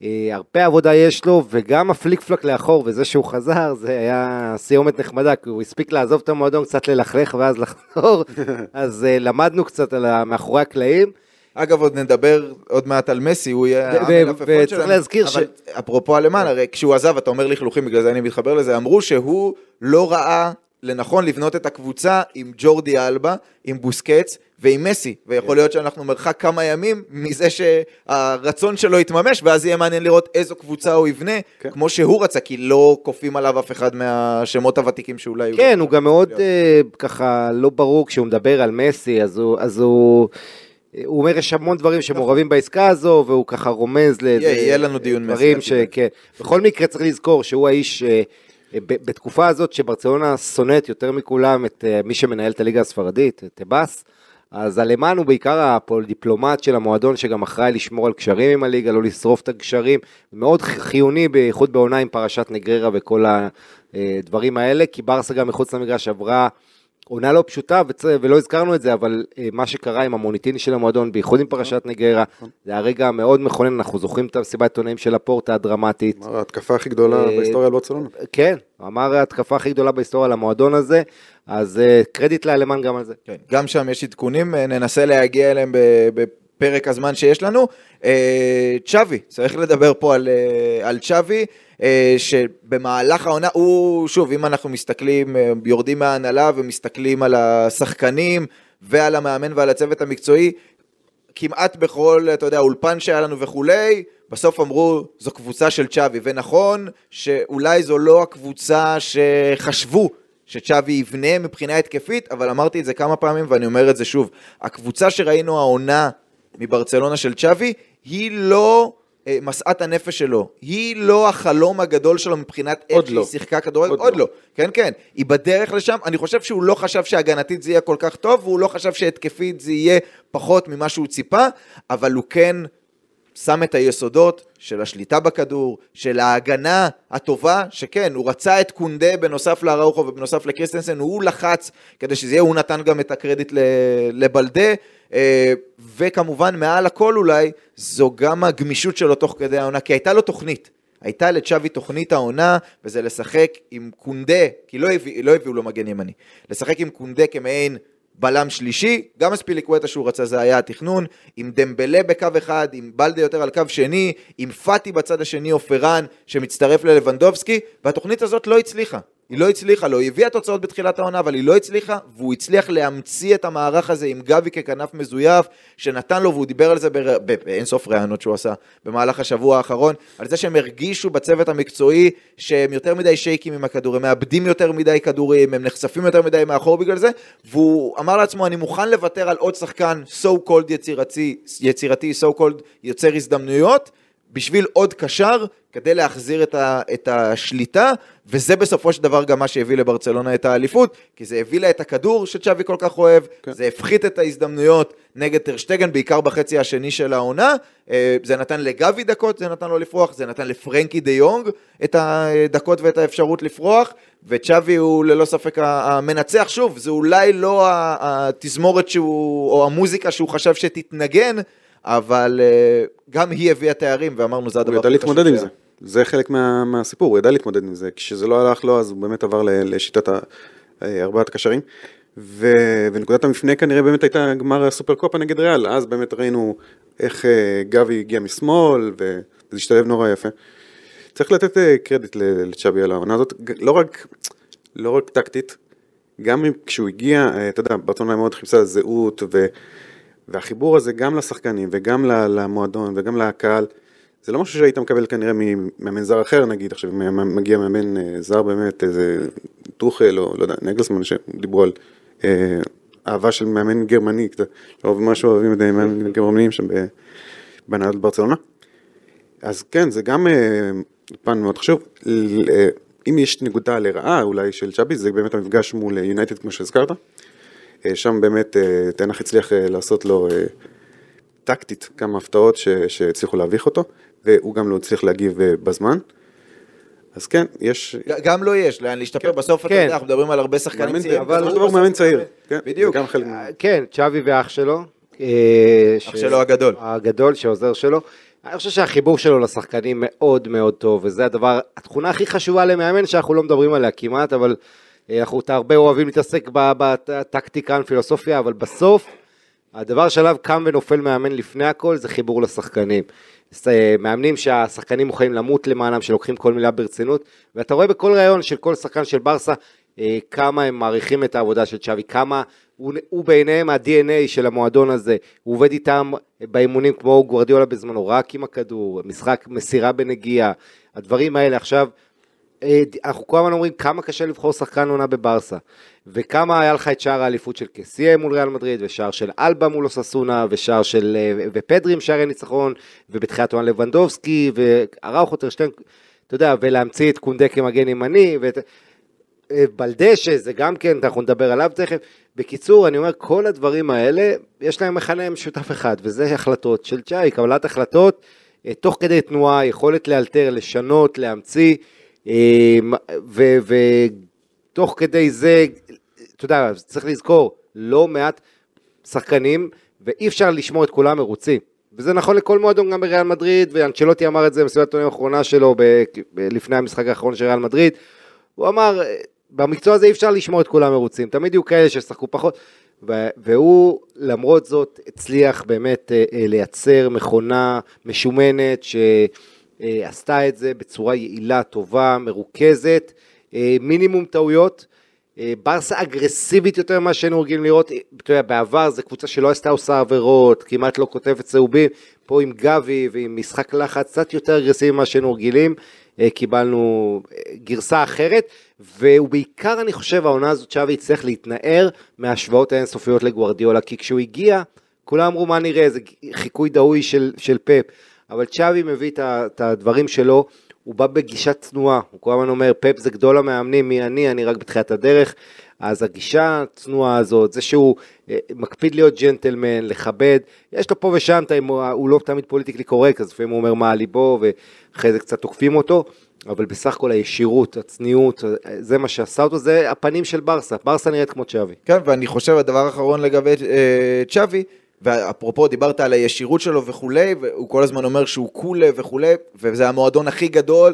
אה, הרבה עבודה יש לו, וגם הפליק פלק לאחור, וזה שהוא חזר, זה היה סיומת נחמדה, כי הוא הספיק לעזוב את המועדון, קצת ללכלך ואז לחזור, אז uh, למדנו קצת על מאחורי הקלעים. אגב, עוד נדבר עוד מעט על מסי, הוא יהיה המלפפון שלנו. וצריך להזכיר ש... אבל אפרופו אלמן, הרי כשהוא עזב, אתה אומר לכלוכים, בגלל זה אני מתחבר לזה, אמרו שהוא לא ראה לנכון לבנות את הקבוצה עם ג'ורדי אלבה, עם בוסקץ ועם מסי, ויכול להיות שאנחנו מרחק כמה ימים מזה שהרצון שלו יתממש, ואז יהיה מעניין לראות איזו קבוצה הוא יבנה, כן. כמו שהוא רצה, כי לא כופים עליו אף אחד מהשמות הוותיקים שאולי... כן, הוא גם מאוד uh, ככה לא ברור כשהוא מדבר על מסי, אז הוא... אז הוא... הוא אומר יש המון דברים שמעורבים בעסקה הזו, והוא ככה רומז לאיזה... יהיה לנו דיון דברים שכן. בכל מקרה צריך לזכור שהוא האיש אה, בתקופה הזאת שברצלונה שונאת יותר מכולם את אה, מי שמנהל את הליגה הספרדית, את טבאס, אז הלמן הוא בעיקר הדיפלומט של המועדון שגם אחראי לשמור על קשרים עם הליגה, לא לשרוף את הקשרים, מאוד חיוני בייחוד בעונה עם פרשת נגררה וכל הדברים האלה, כי ברסה גם מחוץ למגרש עברה עונה לא פשוטה, ולא הזכרנו את זה, אבל אה, מה שקרה עם המוניטין של המועדון, בייחוד עם פרשת ניגרה, נכון. זה הרגע המאוד מכונן, אנחנו זוכרים את המסיבת עיתונאים של הפורטה הדרמטית. אמר ההתקפה הכי גדולה אה, בהיסטוריה על ברצלונה. כן, אמר ההתקפה הכי גדולה בהיסטוריה על המועדון הזה, אז אה, קרדיט לאלמן גם על זה. כן, גם שם יש עדכונים, ננסה להגיע אליהם בפרק הזמן שיש לנו. צ'אבי, צריך לדבר פה על צ'אבי. אה, שבמהלך העונה, הוא, שוב, אם אנחנו מסתכלים, אה, יורדים מההנהלה ומסתכלים על השחקנים ועל המאמן ועל הצוות המקצועי, כמעט בכל, אתה יודע, אולפן שהיה לנו וכולי, בסוף אמרו, זו קבוצה של צ'אבי, ונכון שאולי זו לא הקבוצה שחשבו שצ'אבי יבנה מבחינה התקפית, אבל אמרתי את זה כמה פעמים ואני אומר את זה שוב, הקבוצה שראינו העונה מברצלונה של צ'אבי, היא לא... אה, משאת הנפש שלו, היא לא החלום הגדול שלו מבחינת איך שהיא לא. שיחקה כדורגל, עוד, עוד לא. לא, כן כן, היא בדרך לשם, אני חושב שהוא לא חשב שהגנתית זה יהיה כל כך טוב, והוא לא חשב שהתקפית זה יהיה פחות ממה שהוא ציפה, אבל הוא כן שם את היסודות של השליטה בכדור, של ההגנה הטובה, שכן, הוא רצה את קונדה בנוסף לאראוכו ובנוסף לקריסטנסן, הוא לחץ כדי שזה יהיה, הוא נתן גם את הקרדיט לבלדה, אה, וכמובן מעל הכל אולי, זו גם הגמישות שלו תוך כדי העונה, כי הייתה לו תוכנית. הייתה לצ'אבי תוכנית העונה, וזה לשחק עם קונדה, כי לא, הביא, לא הביאו לו מגן ימני, לשחק עם קונדה כמעין בלם שלישי, גם הספיליקווטה שהוא רצה זה היה התכנון, עם דמבלה בקו אחד, עם בלדה יותר על קו שני, עם פאטי בצד השני או פראן שמצטרף ללבנדובסקי, והתוכנית הזאת לא הצליחה. היא לא הצליחה לו, היא הביאה תוצאות בתחילת העונה, אבל היא לא הצליחה, והוא הצליח להמציא את המערך הזה עם גבי ככנף מזויף, שנתן לו, והוא דיבר על זה בר- באינסוף ראיונות שהוא עשה במהלך השבוע האחרון, על זה שהם הרגישו בצוות המקצועי שהם יותר מדי שייקים עם הכדור, הם מאבדים יותר מדי כדורים, הם נחשפים יותר מדי מאחור בגלל זה, והוא אמר לעצמו, אני מוכן לוותר על עוד שחקן so called יצירתי, יצירתי so called יוצר הזדמנויות, בשביל עוד קשר, כדי להחזיר את, ה, את השליטה, וזה בסופו של דבר גם מה שהביא לברצלונה את האליפות, כי זה הביא לה את הכדור שצ'אבי כל כך אוהב, כן. זה הפחית את ההזדמנויות נגד טרשטגן, בעיקר בחצי השני של העונה, אה, זה נתן לגבי דקות, זה נתן לו לפרוח, זה נתן לפרנקי דה יונג את הדקות ואת האפשרות לפרוח, וצ'אבי הוא ללא ספק המנצח, שוב, זה אולי לא התזמורת שהוא, או המוזיקה שהוא חשב שתתנגן, אבל אה, גם היא הביאה תארים, ואמרנו זה הדבר הוא ידע להתמודד עם זה. זה חלק מה, מהסיפור, הוא ידע להתמודד עם זה. כשזה לא הלך לו, אז הוא באמת עבר לשיטת אה, ארבעת הקשרים. ו... ונקודת המפנה כנראה באמת הייתה גמר הסופר קופה נגד ריאל, אז באמת ראינו איך אה, גבי הגיע משמאל, וזה השתלב נורא יפה. צריך לתת אה, קרדיט לצ'אבי על העונה הזאת, לא רק, לא רק טקטית, גם כשהוא הגיע, אתה יודע, ברצלונה מאוד חיפשה זהות, ו... והחיבור הזה גם לשחקנים וגם למועדון וגם לקהל, זה לא משהו שהיית מקבל כנראה ממאמן זר אחר נגיד, עכשיו מגיע מאמן אה, זר באמת, איזה טוחל או לא יודע, נגלסמן, שדיברו על אה, אהבה של מאמן גרמני, קצת, לא משהו אוהבים את מאמן גרמנים שם ב- בהנהלת ברצלונה. אז כן, זה גם אה, פן מאוד חשוב. אה, אם יש נקודה לרעה אולי של צ'אבי, זה באמת המפגש מול יונייטד כמו שהזכרת. אה, שם באמת אה, תנח הצליח אה, לעשות לו אה, טקטית כמה הפתעות ש- שהצליחו להביך אותו, והוא גם לא הצליח להגיב אה, בזמן. אז כן, יש... גם לו יש, לאן להשתפר, בסוף אתה כן. יודע, אנחנו מדברים על הרבה שחקנים צעירים. אבל דבר דבר מאמן צעיר. כן, בדיוק. חלק... אה, כן, צ'אבי ואח שלו. אה, אח שלו הגדול. הגדול, שעוזר שלו. אני חושב שהחיבור שלו לשחקנים מאוד מאוד טוב, וזה הדבר, התכונה הכי חשובה למאמן שאנחנו לא מדברים עליה כמעט, אבל אנחנו הרבה אוהבים להתעסק ב- בטקטיקה, פילוסופיה, אבל בסוף, הדבר שעליו קם ונופל מאמן לפני הכל, זה חיבור לשחקנים. אה, מאמנים שהשחקנים מוכנים למות למענם, שלוקחים כל מילה ברצינות, ואתה רואה בכל ראיון של כל שחקן של ברסה, אה, כמה הם מעריכים את העבודה של צ'אבי, כמה הוא, הוא בעיניהם ה-DNA של המועדון הזה, הוא עובד איתם באימונים כמו גוורדיולה בזמנו, רק עם הכדור, משחק מסירה בנגיעה, הדברים האלה עכשיו, אנחנו כל הזמן אומרים כמה קשה לבחור שחקן עונה בברסה, וכמה היה לך את שער האליפות של קסיה מול ריאל מדריד, ושער של אלבה מול אוססונה, ושער של, אה, ופדרי עם שערי ניצחון, ובתחילת עונה לבנדובסקי, ואראוכו טרשטיין, אתה יודע, ולהמציא את קונדה כמגן ימני, ואת... אה, בלדשא, זה גם כן, אנחנו נדבר עליו תכף. בקיצור, אני אומר, כל הדברים האלה, יש להם מכנה משותף אחד, וזה החלטות של צ'אי, קבלת החלטות, אה, תוך כדי תנועה, יכולת לאלתר, לשנות, להמציא, אה, ותוך כדי זה, אתה יודע, צריך לזכור, לא מעט שחקנים, ואי אפשר לשמור את כולם מרוצים. וזה נכון לכל מועדון, גם בריאל מדריד, ואנצ'לוטי אמר את זה במסיבת העיתונאים האחרונה שלו, ב- לפני המשחק האחרון של ריאל מדריד. הוא אמר, במקצוע הזה אי אפשר לשמור את כולם מרוצים, תמיד יהיו כאלה שישחקו פחות, ו- והוא למרות זאת הצליח באמת אה, אה, לייצר מכונה משומנת שעשתה את זה בצורה יעילה, טובה, מרוכזת, אה, מינימום טעויות. אה, ברסה אגרסיבית יותר ממה שהיינו רגילים לראות, אה, אתה יודע, בעבר זו קבוצה שלא עשתה עושה עבירות, כמעט לא כותבת צהובים, פה עם גבי ועם משחק לחץ קצת יותר אגרסיבי ממה שהיינו רגילים, אה, קיבלנו אה, גרסה אחרת, ובעיקר אני חושב העונה הזאת שווי יצטרך להתנער מההשוואות האינסופיות לגוורדיולה, כי כשהוא הגיע, כולם אמרו מה נראה, זה חיקוי דהוי של, של פפ, אבל צ'אבי מביא את את הדברים שלו, הוא בא בגישה צנועה, הוא כל הזמן אומר, פפ זה גדול המאמנים, מי אני, אני רק בתחילת הדרך, אז הגישה הצנועה הזאת, זה שהוא אה, מקפיד להיות ג'נטלמן, לכבד, יש לו פה ושם, הוא לא תמיד politically correct, אז לפעמים הוא אומר מה על ליבו, ואחרי זה קצת תוקפים אותו, אבל בסך הכל הישירות, הצניעות, זה מה שעשה אותו, זה הפנים של ברסה, ברסה נראית כמו צ'אבי. כן, ואני חושב, הדבר האחרון לגבי אה, צ'אבי, ואפרופו דיברת על הישירות שלו וכולי, והוא כל הזמן אומר שהוא קולה וכולי, וזה המועדון הכי גדול,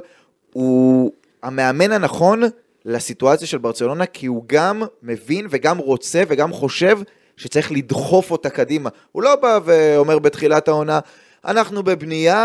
הוא המאמן הנכון לסיטואציה של ברצלונה, כי הוא גם מבין וגם רוצה וגם חושב שצריך לדחוף אותה קדימה. הוא לא בא ואומר בתחילת העונה, אנחנו בבנייה,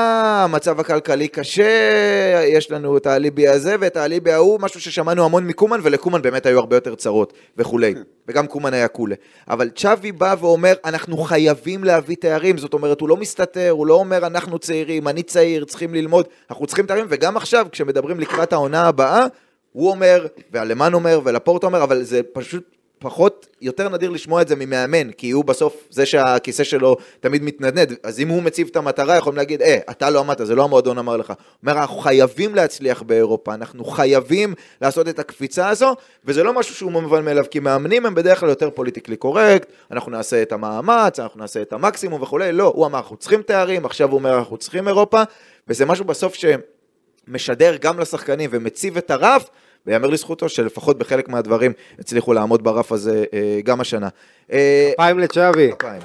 המצב הכלכלי קשה, יש לנו את האליבי הזה ואת האליבי ההוא, משהו ששמענו המון מקומן, ולקומן באמת היו הרבה יותר צרות וכולי, וגם קומן היה קולה. אבל צ'אבי בא ואומר, אנחנו חייבים להביא תארים, זאת אומרת, הוא לא מסתתר, הוא לא אומר, אנחנו צעירים, אני צעיר, צריכים ללמוד, אנחנו צריכים תארים, וגם עכשיו, כשמדברים לקראת העונה הבאה, הוא אומר, והלמן אומר, ולפורט אומר, אבל זה פשוט פחות, יותר נדיר לשמוע את זה ממאמן, כי הוא בסוף זה שהכיסא שלו תמיד מתנדנד, אז אם הוא מציב את המטרה, יכולים להגיד, אה, אתה לא עמדת, זה לא המועדון אמר לך. הוא אומר, אנחנו חייבים להצליח באירופה, אנחנו חייבים לעשות את הקפיצה הזו, וזה לא משהו שהוא מובן מאליו, כי מאמנים הם בדרך כלל יותר פוליטיקלי קורקט, אנחנו נעשה את המאמץ, אנחנו נעשה את המקסימום וכולי, לא, הוא אמר, אנחנו צריכים תארים, עכשיו הוא אומר, אנחנו צריכים אירופה, וזה משהו בסוף שמשדר גם לשחקנים ומציב את הרף, ויאמר לזכותו שלפחות בחלק מהדברים הצליחו לעמוד ברף הזה אה, גם השנה. אה, כפיים לצ'אבי. כפיים.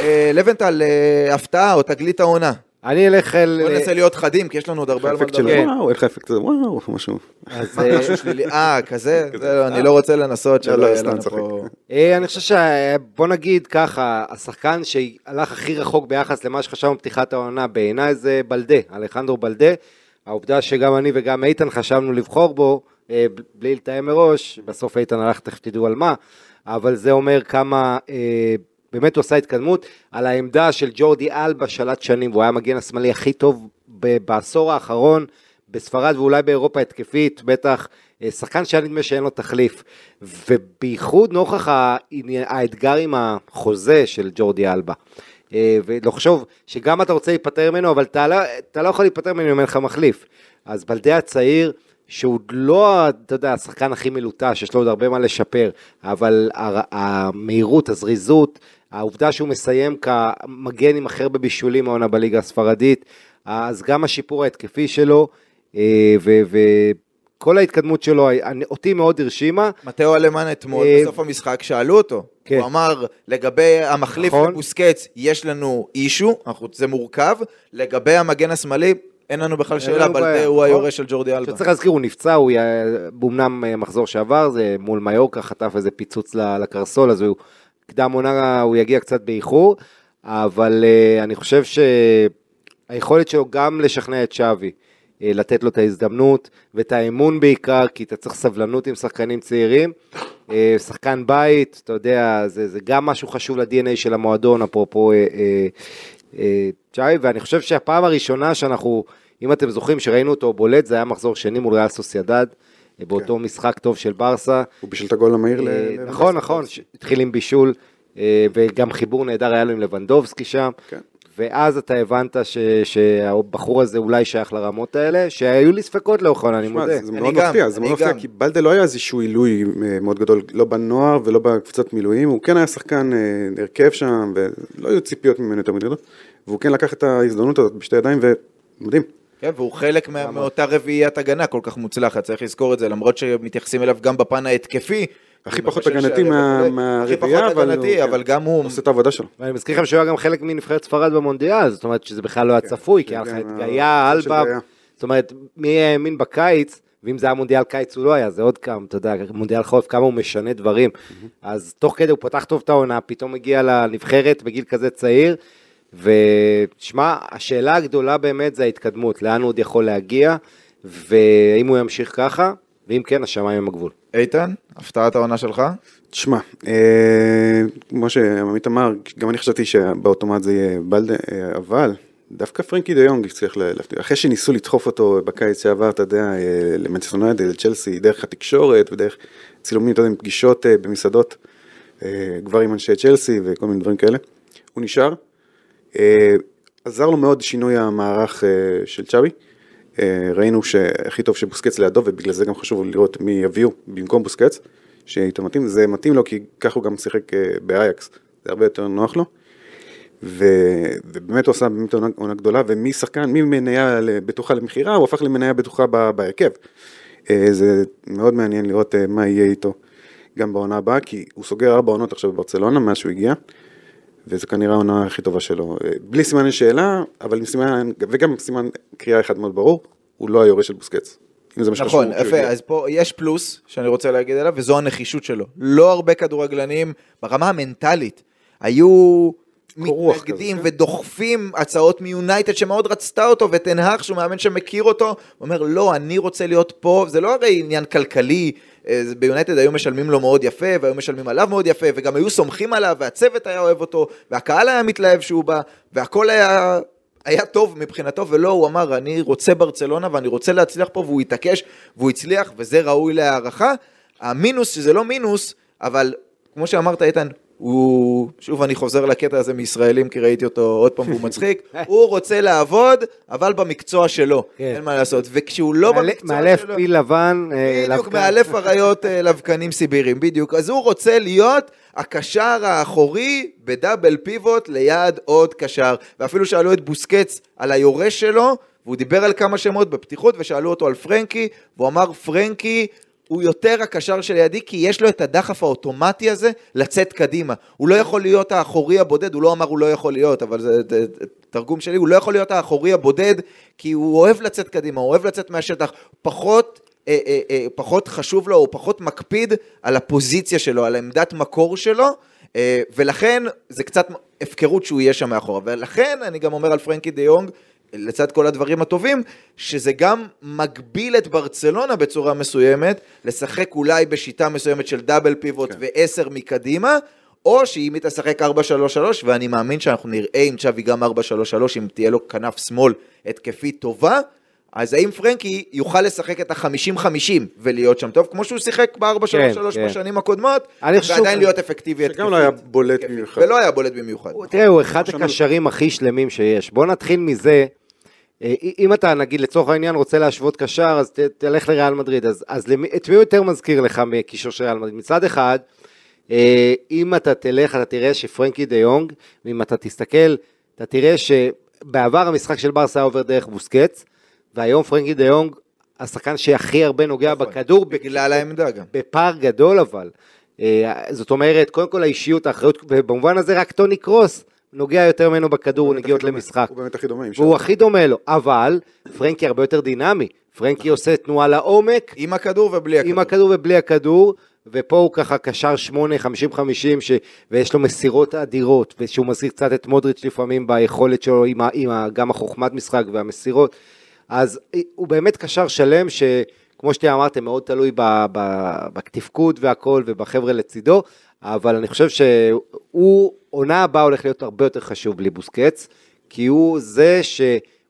אה, לבנטל, הפתעה או תגלית העונה. אני אלך אל... בוא ננסה להיות חדים, כי יש לנו עוד הרבה על מה לדבר. וואו, איך האפקט הזה, וואו, משהו. משהו שלילי? אה, כזה? זה, אני לא רוצה לנסות לא, שלא לא, יהיה לנו. פה... אני חושב ש... בוא נגיד ככה, השחקן שהלך הכי רחוק ביחס למה שחשבנו בפתיחת העונה, בעיניי זה בלדה, אלחנדרו בלדה. העובדה שגם אני וגם איתן חשבנו לבחור בו, אה, בלי לתאם מראש, בסוף איתן הלך, תכף תדעו על מה, אבל זה אומר כמה אה, באמת הוא עשה התקדמות. על העמדה של ג'ורדי אלבה שלט שנים, והוא היה המגן השמאלי הכי טוב בעשור האחרון. בספרד ואולי באירופה התקפית, בטח אה, שחקן שהיה נדמה שאין לו תחליף. ובייחוד נוכח האתגר עם החוזה של ג'ורדי אלבה. אה, ולחשוב שגם אתה רוצה להיפטר ממנו, אבל אתה לא, אתה לא יכול להיפטר ממנו אם אין לך מחליף. אז בלדה הצעיר, שהוא לא, אתה יודע, השחקן הכי מלוטש, יש לו עוד הרבה מה לשפר, אבל המהירות, הזריזות, העובדה שהוא מסיים כמגן עם הכי הרבה בישולים העונה בליגה הספרדית, אז גם השיפור ההתקפי שלו, אה, ו- וכל ההתקדמות שלו, אותי מאוד הרשימה. מתאו אלמן אתמול, אה, בסוף המשחק, שאלו אותו. כן. הוא אמר, לגבי המחליף נכון. לבוסקץ, יש לנו אישו, אנחנו- זה מורכב. לגבי המגן השמאלי, אין לנו בכלל שאלה, בלטה הוא נכון. היורש של ג'ורדי אלבה. שצריך להזכיר, הוא נפצע, הוא היה, אמנם אה, מחזור שעבר, זה מול מיורקה, חטף איזה פיצוץ לקרסול, אז הוא קדם עונה, הוא יגיע קצת באיחור, אבל אה, אני חושב שהיכולת שלו גם לשכנע את שווי, לתת לו את ההזדמנות ואת האמון בעיקר, כי אתה צריך סבלנות עם שחקנים צעירים. אה, שחקן בית, אתה יודע, זה, זה גם משהו חשוב ל-DNA של המועדון, אפרופו אה, אה, אה, צ'אי, ואני חושב שהפעם הראשונה שאנחנו, אם אתם זוכרים, שראינו אותו בולט, זה היה מחזור שני מול ריאל סוסיידד, אה, באותו משחק טוב של ברסה. הוא בישל את הגול המהיר ל... אה, נכון, נכון, התחיל עם בישול, אה, וגם חיבור נהדר היה לו עם לבנדובסקי שם. כן. ואז אתה הבנת ש- שהבחור הזה אולי שייך לרמות האלה, שהיו לי ספקות לאורך העונה, אני מודה. זה מאוד מפתיע, זה מאוד מפתיע. כי בלדה לא היה איזשהו עילוי אה, מאוד גדול, לא בנוער ולא בקבוצת מילואים, הוא כן היה שחקן אה, הרכב שם, ולא היו ציפיות ממנו יותר מדי, והוא כן לקח את ההזדמנות הזאת בשתי ידיים, ומדהים. כן, והוא חלק מאותה רביעיית הגנה כל כך מוצלחת, צריך לזכור את זה, למרות שמתייחסים אליו גם בפן ההתקפי. הכי פחות הגנתי. מהרביעייה, הכי פחות אבל הגנתי, הוא- אבל כן. גם הוא... עושה את העבודה שלו. ואני מזכיר לכם שהוא היה גם חלק מנבחרת ספרד במונדיאל, זאת אומרת שזה בכלל לא היה צפוי, כי היה לך כן, את כן, גאיה, אלבה. זאת אומרת, מי האמין בקיץ, ואם זה היה מונדיאל קיץ הוא לא היה, זה עוד כמה, אתה יודע, מונדיאל חורף, כמה הוא משנה דברים. אז תוך כדי הוא פתח טוב את העונה, פתאום הגיע לנבחרת בגיל כזה צעיר, ושמע, השאלה הגדולה באמת זה ההתקדמות, לאן הוא עוד יכול להגיע, והאם הוא ימשיך ככה, ואם כן, השמיים הם הגבול. איתן, הפתעת העונה שלך? תשמע, אה, כמו שעמית אמר, גם אני חשבתי שבאוטומט זה יהיה בלדה, אה, אבל דווקא פרנקי דה יונג הצליח להפתיע. אחרי שניסו לדחוף אותו בקיץ שעבר, אתה יודע, אה, למנצ'סטר יונייטד, לצ'לסי, דרך התקשורת ודרך צילומים, אתה יודע, עם פגישות אה, במסעדות, אה, כבר עם אנשי צ'לסי וכל מיני דברים כאלה. הוא נשאר. אה, עזר לו מאוד שינוי המערך אה, של צ'אבי. אה, ראינו שהכי טוב שבוסקץ לידו, ובגלל זה גם חשוב לראות מי יביאו במקום בוסקץ, שאיתו מתאים, זה מתאים לו כי ככה הוא גם שיחק אה, באייקס, זה הרבה יותר נוח לו. ו... ובאמת הוא עשה באמת עונה, גדולה, ומשחקן, ממניה בטוחה למכירה, הוא הפך למניה בטוחה בהרכב. אה, זה מאוד מעניין לראות אה, מה יהיה איתו גם בעונה הבאה, כי הוא סוגר ארבע עונות עכשיו בברצלונה מאז שהוא הגיע, וזה כנראה העונה הכי טובה שלו. אה, בלי סימן שאלה, אבל עם סימן, וגם סימן קריאה אחד מאוד ברור, הוא לא היורש של בוסקץ. נכון, יפה. אז פה יש פלוס שאני רוצה להגיד עליו, וזו הנחישות שלו. לא הרבה כדורגלנים ברמה המנטלית היו מתנגדים כזה, כן. ודוחפים הצעות מיונייטד שמאוד רצתה אותו, ותנהך שהוא מאמן שמכיר אותו, הוא אומר לא, אני רוצה להיות פה, זה לא הרי עניין כלכלי, ביונייטד היו משלמים לו מאוד יפה, והיו משלמים עליו מאוד יפה, וגם היו סומכים עליו, והצוות היה אוהב אותו, והקהל היה מתלהב שהוא בא, והכל היה... היה טוב מבחינתו, ולא, הוא אמר, אני רוצה ברצלונה ואני רוצה להצליח פה, והוא התעקש, והוא הצליח, וזה ראוי להערכה. המינוס, שזה לא מינוס, אבל כמו שאמרת, איתן, הוא, שוב אני חוזר לקטע הזה מישראלים, כי ראיתי אותו עוד פעם והוא מצחיק, הוא רוצה לעבוד, אבל במקצוע שלו, כן. אין מה לעשות, וכשהוא לא מאלף- במקצוע מאלף שלו... פיל לבן. אה, בדיוק. מאלף אריות אה, לבקנים סיבירים, בדיוק. אז הוא רוצה להיות הקשר האחורי בדאבל פיבוט ליד עוד קשר. ואפילו שאלו את בוסקץ על היורש שלו, והוא דיבר על כמה שמות בפתיחות, ושאלו אותו על פרנקי, והוא אמר, פרנקי... הוא יותר הקשר שלידי, כי יש לו את הדחף האוטומטי הזה לצאת קדימה. הוא לא יכול להיות האחורי הבודד, הוא לא אמר הוא לא יכול להיות, אבל זה, זה, זה תרגום שלי, הוא לא יכול להיות האחורי הבודד, כי הוא אוהב לצאת קדימה, הוא אוהב לצאת מהשטח. פחות אה, אה, אה, פחות חשוב לו, הוא פחות מקפיד על הפוזיציה שלו, על עמדת מקור שלו, ולכן זה קצת הפקרות שהוא יהיה שם מאחורה. ולכן אני גם אומר על פרנקי דה יונג, לצד כל הדברים הטובים, שזה גם מגביל את ברצלונה בצורה מסוימת, לשחק אולי בשיטה מסוימת של דאבל פיבוט כן. ועשר מקדימה, או שאם היא תשחק 4-3-3, ואני מאמין שאנחנו נראה עם צ'אבי גם 4-3-3, אם תהיה לו כנף שמאל התקפית טובה, אז האם פרנקי יוכל לשחק את ה-50-50 ולהיות שם טוב, כמו שהוא שיחק ב-4-3-3 כן, כן. בשנים הקודמות, ועדיין להיות אפקטיבי שגם לא היה בולט התקפית. במיוחד. ולא היה בולט במיוחד. תראה, הוא אחד הקשרים הכי שלמים שיש. בוא נתחיל מזה, אם אתה נגיד לצורך העניין רוצה להשוות קשר, אז ת, תלך לריאל מדריד. אז, אז למי, את מי יותר מזכיר לך מקישור של ריאל מדריד? מצד אחד, אה, אם אתה תלך, אתה תראה שפרנקי דה יונג, ואם אתה תסתכל, אתה תראה שבעבר המשחק של ברסה היה עובר דרך בוסקץ, והיום פרנקי דה יונג, השחקן שהכי הרבה נוגע נכון. בכדור, בגלל העמדה גם. בפער גדול אבל. אה, זאת אומרת, קודם כל האישיות, האחריות, ובמובן הזה רק טוני קרוס נוגע יותר ממנו בכדור, נגיעות הכי דומה. למשחק. הוא באמת הכי דומה. והוא. הכי דומה לו, אבל פרנקי הרבה יותר דינמי. פרנקי עושה תנועה לעומק, עם הכדור ובלי הכדור. עם הכדור ובלי הכדור, ופה הוא ככה קשר 8, 50-50, ש... ויש לו מסירות אדירות, ושהוא מזכיר קצת את מודריץ' לפעמים ביכולת שלו, עם, ה... עם ה... גם החוכמת משחק והמסירות. אז הוא באמת קשר שלם, שכמו שאתם אמרתם, מאוד תלוי ב... ב... בתפקוד והכל, ובחבר'ה לצידו, אבל אני חושב שהוא, עונה הבאה הולך להיות הרבה יותר חשוב בלי בוסקץ, כי הוא זה ש...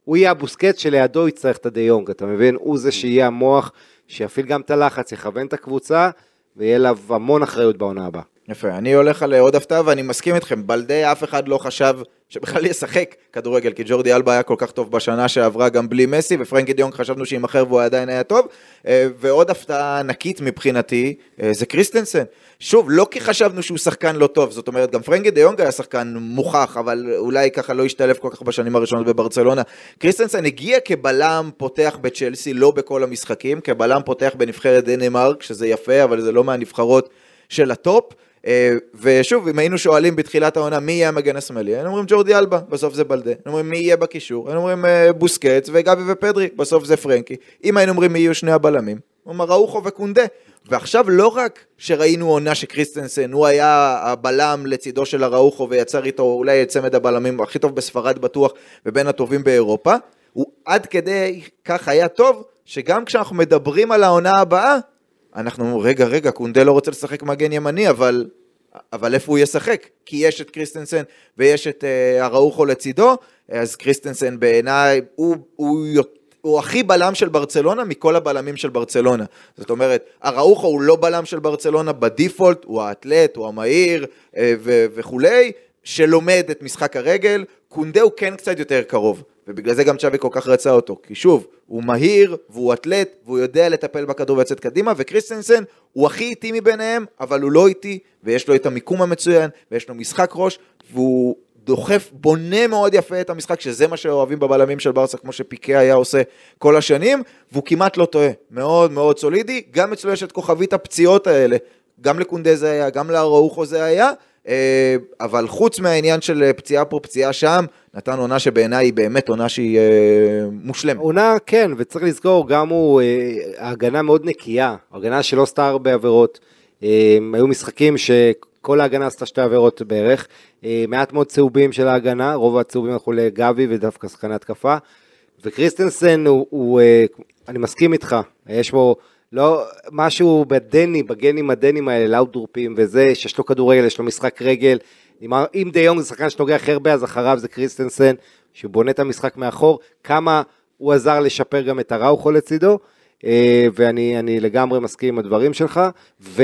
הוא יהיה הבוסקץ שלידו יצטרך את הדה יונג, אתה מבין? הוא זה שיהיה המוח שיפעיל גם את הלחץ, יכוון את הקבוצה, ויהיה עליו המון אחריות בעונה הבאה. יפה, אני הולך על עוד הפתעה ואני מסכים איתכם, בלדה אף אחד לא חשב שבכלל ישחק כדורגל, כי ג'ורדי אלבה היה כל כך טוב בשנה שעברה גם בלי מסי, ופרנקי דה יונג חשבנו שימכר והוא עדיין היה טוב, אה, ועוד הפתעה ענקית מבחינתי, אה, זה קריסטנסן. שוב, לא כי חשבנו שהוא שחקן לא טוב, זאת אומרת, גם פרנקי דיונג היה שחקן מוכח, אבל אולי ככה לא השתלב כל כך בשנים הראשונות בברצלונה. קריסטנסן הגיע כבלם פותח בצ'לסי, לא בכל המשחקים, כבלם פותח בנבחרת דנמרק, שזה יפה, אבל זה לא מהנבחרות של הטופ. אה, ושוב, אם היינו שואלים בתחילת העונה מי יהיה המגן השמאלי, היינו אומרים ג'ורדי אלבה, בסוף זה בלדה. היינו אומרים מי יהיה בקישור, היינו אומרים אה, בוסקץ וגבי ופדרי, בסוף זה פרנקי. אם היינו אומרים מי יהיו שני הבלמים, היינו אומרים אראוחו וקונדה. ועכשיו לא רק שראינו עונה שקריסטנסן, הוא היה הבלם לצידו של אראוחו ויצר איתו אולי את צמד הבלמים הכי טוב בספרד בטוח ובין הטובים באירופה, הוא עד כדי כך היה טוב, שגם כשאנחנו מדברים על העונה הבאה, אנחנו אומרים, רגע, רגע, קונדה לא רוצה לשחק מגן ימני, אבל, אבל איפה הוא ישחק? כי יש את קריסטנסן ויש את אה, אראוחו לצידו, אז קריסטנסן בעיניי הוא, הוא, הוא, הוא הכי בלם של ברצלונה מכל הבלמים של ברצלונה. זאת אומרת, אראוחו הוא לא בלם של ברצלונה ב default, הוא האתלט, הוא המהיר אה, ו- וכולי, שלומד את משחק הרגל, קונדה הוא כן קצת יותר קרוב. ובגלל זה גם צ'אבי כל כך רצה אותו, כי שוב, הוא מהיר, והוא אתלט, והוא יודע לטפל בכדור ולצאת קדימה, וקריסטנסן הוא הכי איטי מביניהם, אבל הוא לא איטי, ויש לו את המיקום המצוין, ויש לו משחק ראש, והוא דוחף, בונה מאוד יפה את המשחק, שזה מה שאוהבים בבלמים של ברסה, כמו שפיקה היה עושה כל השנים, והוא כמעט לא טועה, מאוד מאוד סולידי, גם אצלו יש את כוכבית הפציעות האלה, גם לקונדה זה היה, גם לאראוחו זה היה, אבל חוץ מהעניין של פציעה פה, פציעה שם, נתן עונה שבעיניי היא באמת עונה שהיא אה, מושלמת. עונה, כן, וצריך לזכור, גם הוא, אה, ההגנה מאוד נקייה, הגנה שלא עשתה הרבה עבירות. אה, היו משחקים ש... כל ההגנה עשתה שתי עבירות בערך, אה, מעט מאוד צהובים של ההגנה, רוב הצהובים הלכו לגבי ודווקא שחקני התקפה, וקריסטנסן הוא, הוא אה, אני מסכים איתך, יש בו לא, משהו בדני, בגנים הדנים האלה, לאוטדורפים וזה, שיש לו כדורגל, יש לו משחק רגל, אם, דה יונג זה שחקן שנוגע הכי הרבה, אז אחריו זה קריסטנסן, שהוא בונה את המשחק מאחור, כמה הוא עזר לשפר גם את הראוכו לצידו, אה, ואני אני לגמרי מסכים עם הדברים שלך, ו,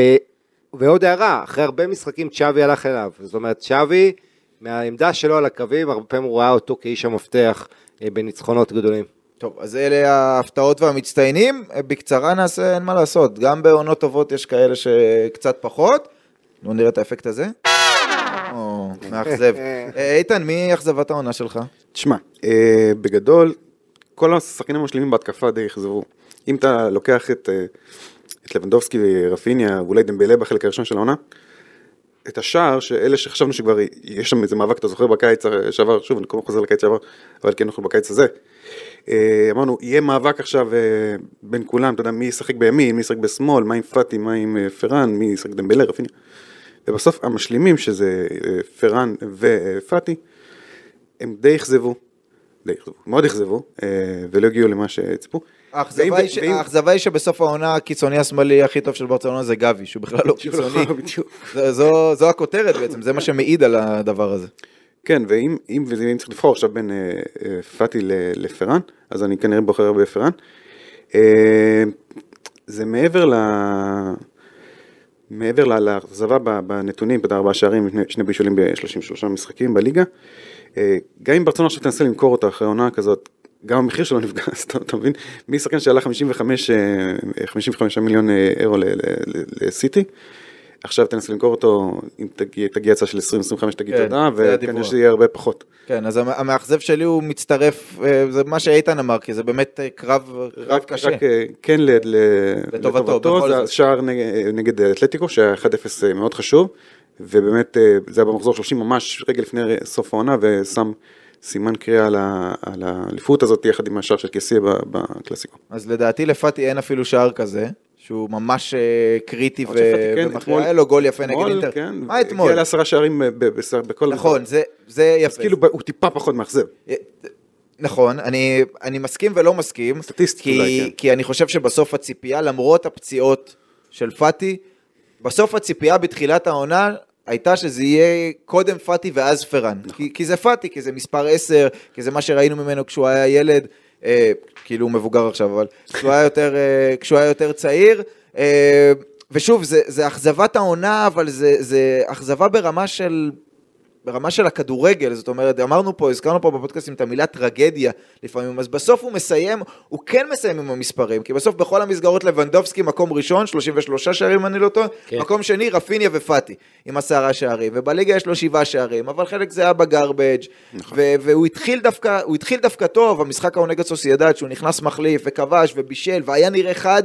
ועוד הערה, אחרי הרבה משחקים צ'אבי הלך אליו, זאת אומרת צ'אבי, מהעמדה שלו על הקווים, הרבה פעמים הוא ראה אותו כאיש המפתח אה, בניצחונות גדולים. טוב, אז אלה ההפתעות והמצטיינים. בקצרה נעשה, אין מה לעשות. גם בעונות טובות יש כאלה שקצת פחות. בואו נראה את האפקט הזה. או, מאכזב. אה, איתן, מי אכזבת העונה שלך? תשמע, אה, בגדול, כל השחקנים המשלימים בהתקפה די אכזבו. אם אתה לוקח את, אה, את לבנדובסקי ורפיניה, ואולי דמבלה בחלק הראשון של העונה, את השער, שאלה שחשבנו שכבר יש שם איזה מאבק, אתה זוכר בקיץ שעבר, שוב, אני חוזר לקיץ שעבר, אבל כן אנחנו בקיץ הזה. אה, אמרנו, יהיה מאבק עכשיו אה, בין כולם, אתה יודע, מי ישחק בימין, מי ישחק בשמאל, מה עם פאטי, מה עם אה, פארן, מי ישחק דמבלה, רפיניה. ובסוף המשלימים, שזה פארן ופאטי, הם די אכזבו, די אכזבו, מאוד אכזבו, ולא הגיעו למה שציפו. האכזבה היא שבסוף העונה הקיצוני השמאלי הכי טוב של ברצלונה זה גבי, שהוא בכלל לא קיצוני. זו הכותרת בעצם, זה מה שמעיד על הדבר הזה. כן, ואם אם, ואם צריך לבחור עכשיו בין אה, אה, פאטי לפרן, אז אני כנראה בוחר בפרן. אה, זה מעבר ל... מעבר לאכזבה בנתונים, בדה ארבעה שערים, שני בישולים ב-33 משחקים בליגה. אה, גם אם ברצון עכשיו תנסה למכור אותה אחרי עונה כזאת, גם המחיר שלו נפגע, אז אתה מבין? מי שחקן שעלה 55, 55 אה, מיליון אה, אירו לסיטי, עכשיו תנסה למכור אותו, אם תגיע, תגיע הצעה של 20-25 תגיד כן, תודה, וכנראה שזה יהיה הרבה פחות. כן, אז המאכזב שלי הוא מצטרף, אה, זה מה שאיתן אמר, כי זה באמת קרב, קרב רק, קשה. רק כן לטובתו, לטובתו זה השער נגד, נגד אתלטיקו, שהיה 1-0 מאוד חשוב, ובאמת זה היה במחזור 30 ממש רגע לפני סוף העונה, ושם... סימן קריאה על האליפות הזאת יחד עם השער של קסיה בקלאסיקו. אז לדעתי לפאטי אין אפילו שער כזה. שהוא ממש אה, קריטי כן, ומכריע, היה לו גול יפה נגד אינטר. כן, מה אתמול? הגיע לעשרה שערים אה, בכל... נכון, זה יפה. אז כאילו הוא טיפה פחות מאכזב. אה, נכון, אני, אני מסכים ולא מסכים, סטטיסטית כי, אולי, כן. כי אני חושב שבסוף הציפייה, למרות הפציעות של פאטי, בסוף הציפייה בתחילת העונה הייתה שזה יהיה קודם פאטי ואז פראן. נכון. כי, כי זה פאטי, כי זה מספר 10, כי זה מה שראינו ממנו כשהוא היה ילד, כאילו הוא מבוגר עכשיו, אבל כשהוא היה יותר, אה, כשהוא היה יותר צעיר. אה, ושוב, זה, זה אכזבת העונה, אבל זה, זה אכזבה ברמה של ברמה של הכדורגל, זאת אומרת, אמרנו פה, הזכרנו פה בפודקאסטים את המילה טרגדיה לפעמים, אז בסוף הוא מסיים, הוא כן מסיים עם המספרים, כי בסוף בכל המסגרות לבנדובסקי מקום ראשון, 33 שערים אני לא טועה, כן. מקום שני רפיניה ופאטי, עם עשרה שערים, ובליגה יש לו שבעה שערים, אבל חלק זה היה בגרבג', נכון. והוא התחיל דווקא, התחיל דווקא טוב, המשחק ההוא נגד סוסיידד, שהוא נכנס מחליף וכבש ובישל, והיה נראה חד,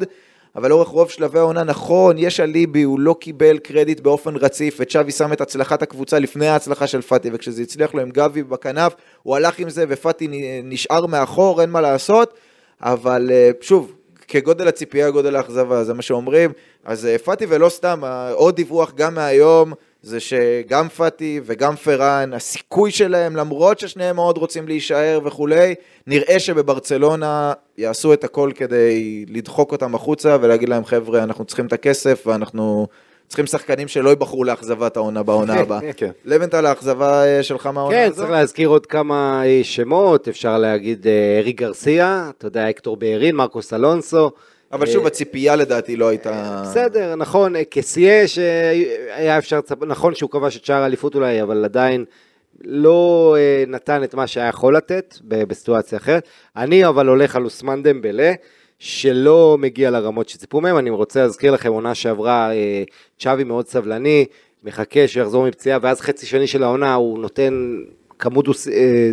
אבל לאורך רוב שלבי העונה, נכון, יש אליבי, הוא לא קיבל קרדיט באופן רציף, וצ'אבי שם את הצלחת הקבוצה לפני ההצלחה של פאטי, וכשזה הצליח לו עם גבי בכנף, הוא הלך עם זה, ופאטי נשאר מאחור, אין מה לעשות, אבל אה, שוב, כגודל הציפייה, גודל האכזבה, זה מה שאומרים, אז אה, פאטי ולא סתם, עוד דיווח גם מהיום, זה שגם פאטי וגם פראן, הסיכוי שלהם, למרות ששניהם מאוד רוצים להישאר וכולי, נראה שבברצלונה יעשו את הכל כדי לדחוק אותם החוצה ולהגיד להם, חבר'ה, אנחנו צריכים את הכסף ואנחנו צריכים שחקנים שלא ייבחרו לאכזבת העונה בעונה הבאה. כן. לבנטל, האכזבה אה, שלך מהעונה הזאת? כן, צריך להזכיר עוד כמה אה, שמות, אפשר להגיד אה, ארי גרסיה, אתה יודע, אקטור בארין, מרקוס אלונסו. אבל שוב, הציפייה לדעתי לא הייתה... בסדר, נכון, כסיה שהיה אפשר, נכון שהוא כבש את שער האליפות אולי, אבל עדיין לא אה, נתן את מה שהיה יכול לתת בסיטואציה אחרת. אני אבל הולך על אוסמן דמבלה. שלא מגיע לרמות שציפו מהם, אני רוצה להזכיר לכם, עונה שעברה, אה, צ'אבי מאוד סבלני, מחכה שיחזור מפציעה, ואז חצי שני של העונה הוא נותן כמות אה,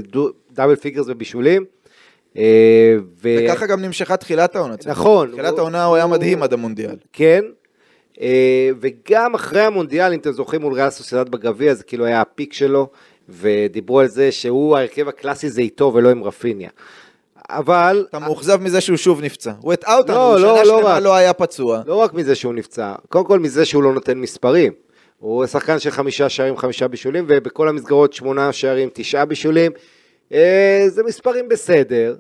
double figures ובישולים. אה, ו... וככה גם נמשכה תחילת העונה. נכון. תחילת העונה הוא היה מדהים עד המונדיאל. כן, אה, וגם אחרי המונדיאל, אם אתם זוכרים, מול ריאל סוסיידד בגביע, זה כאילו היה הפיק שלו, ודיברו על זה שהוא, ההרכב הקלאסי זה איתו ולא עם רפיניה. אבל... אתה מאוכזב מזה שהוא שוב נפצע. הוא הטעה אותנו, לא, לא, שנה לא שלמה לא היה פצוע. לא רק מזה שהוא נפצע, קודם כל מזה שהוא לא נותן מספרים. הוא שחקן של חמישה שערים, חמישה בישולים, ובכל המסגרות שמונה שערים, תשעה בישולים. אה, זה מספרים בסדר.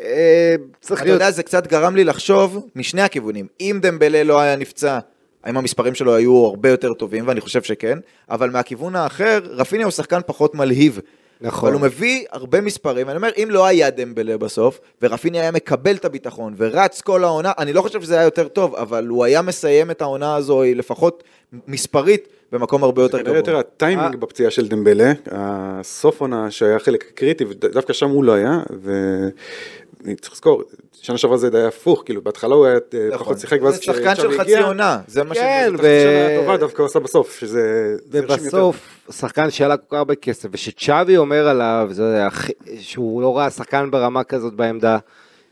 אה, צריך אתה להיות... יודע, זה קצת גרם לי לחשוב משני הכיוונים. אם דמבלה לא היה נפצע, האם המספרים שלו היו הרבה יותר טובים, ואני חושב שכן, אבל מהכיוון האחר, רפיניה הוא שחקן פחות מלהיב. נכון. אבל הוא מביא הרבה מספרים, אני אומר, אם לא היה דמבלה בסוף, ורפיניה היה מקבל את הביטחון ורץ כל העונה, אני לא חושב שזה היה יותר טוב, אבל הוא היה מסיים את העונה הזו, לפחות מספרית, במקום הרבה יותר גבוה. יותר הטיימינג בפציעה של דמבלה, הסוף עונה שהיה חלק קריטי, ודווקא שם הוא לא היה, ואני צריך לזכור, שנה שעברה זה היה הפוך, כאילו בהתחלה הוא היה אה, נכון. פחות שיחק, ואז זה שחקן של כשצ'אבי חצי הגיע, עונה, זה מה כן, ש... ו- חצי שנה טובה דווקא הוא עשה בסוף, שזה... ובסוף, שחקן שעלה כל כך הרבה כסף, ושצ'אבי אומר עליו, זה הכי- שהוא לא ראה שחקן ברמה כזאת בעמדה,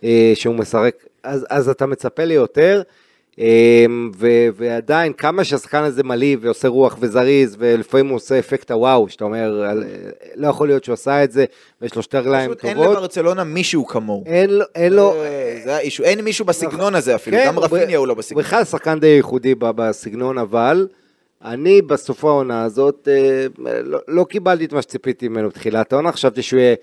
אה, שהוא משחק, אז, אז אתה מצפה ליותר, אה, ו- ועדיין, כמה שהשחקן הזה מלהיב ועושה רוח וזריז, ולפעמים הוא עושה אפקט הוואו, שאתה אומר, על- לא יכול להיות שהוא עשה את זה, ויש לו שתי רגליים פשוט אין טובות. לברצלונה מישהו כמוהו. אין אין לו, אה, זה האישו, אין מישהו בסגנון הזה אפילו, כן, גם הוא רפיניה הוא לא הוא בסגנון. בכלל שחקן די ייחודי בסגנון, אבל אני בסוף העונה הזאת אה, לא, לא קיבלתי את מה שציפיתי ממנו בתחילת העונה, חשבתי שהוא יהיה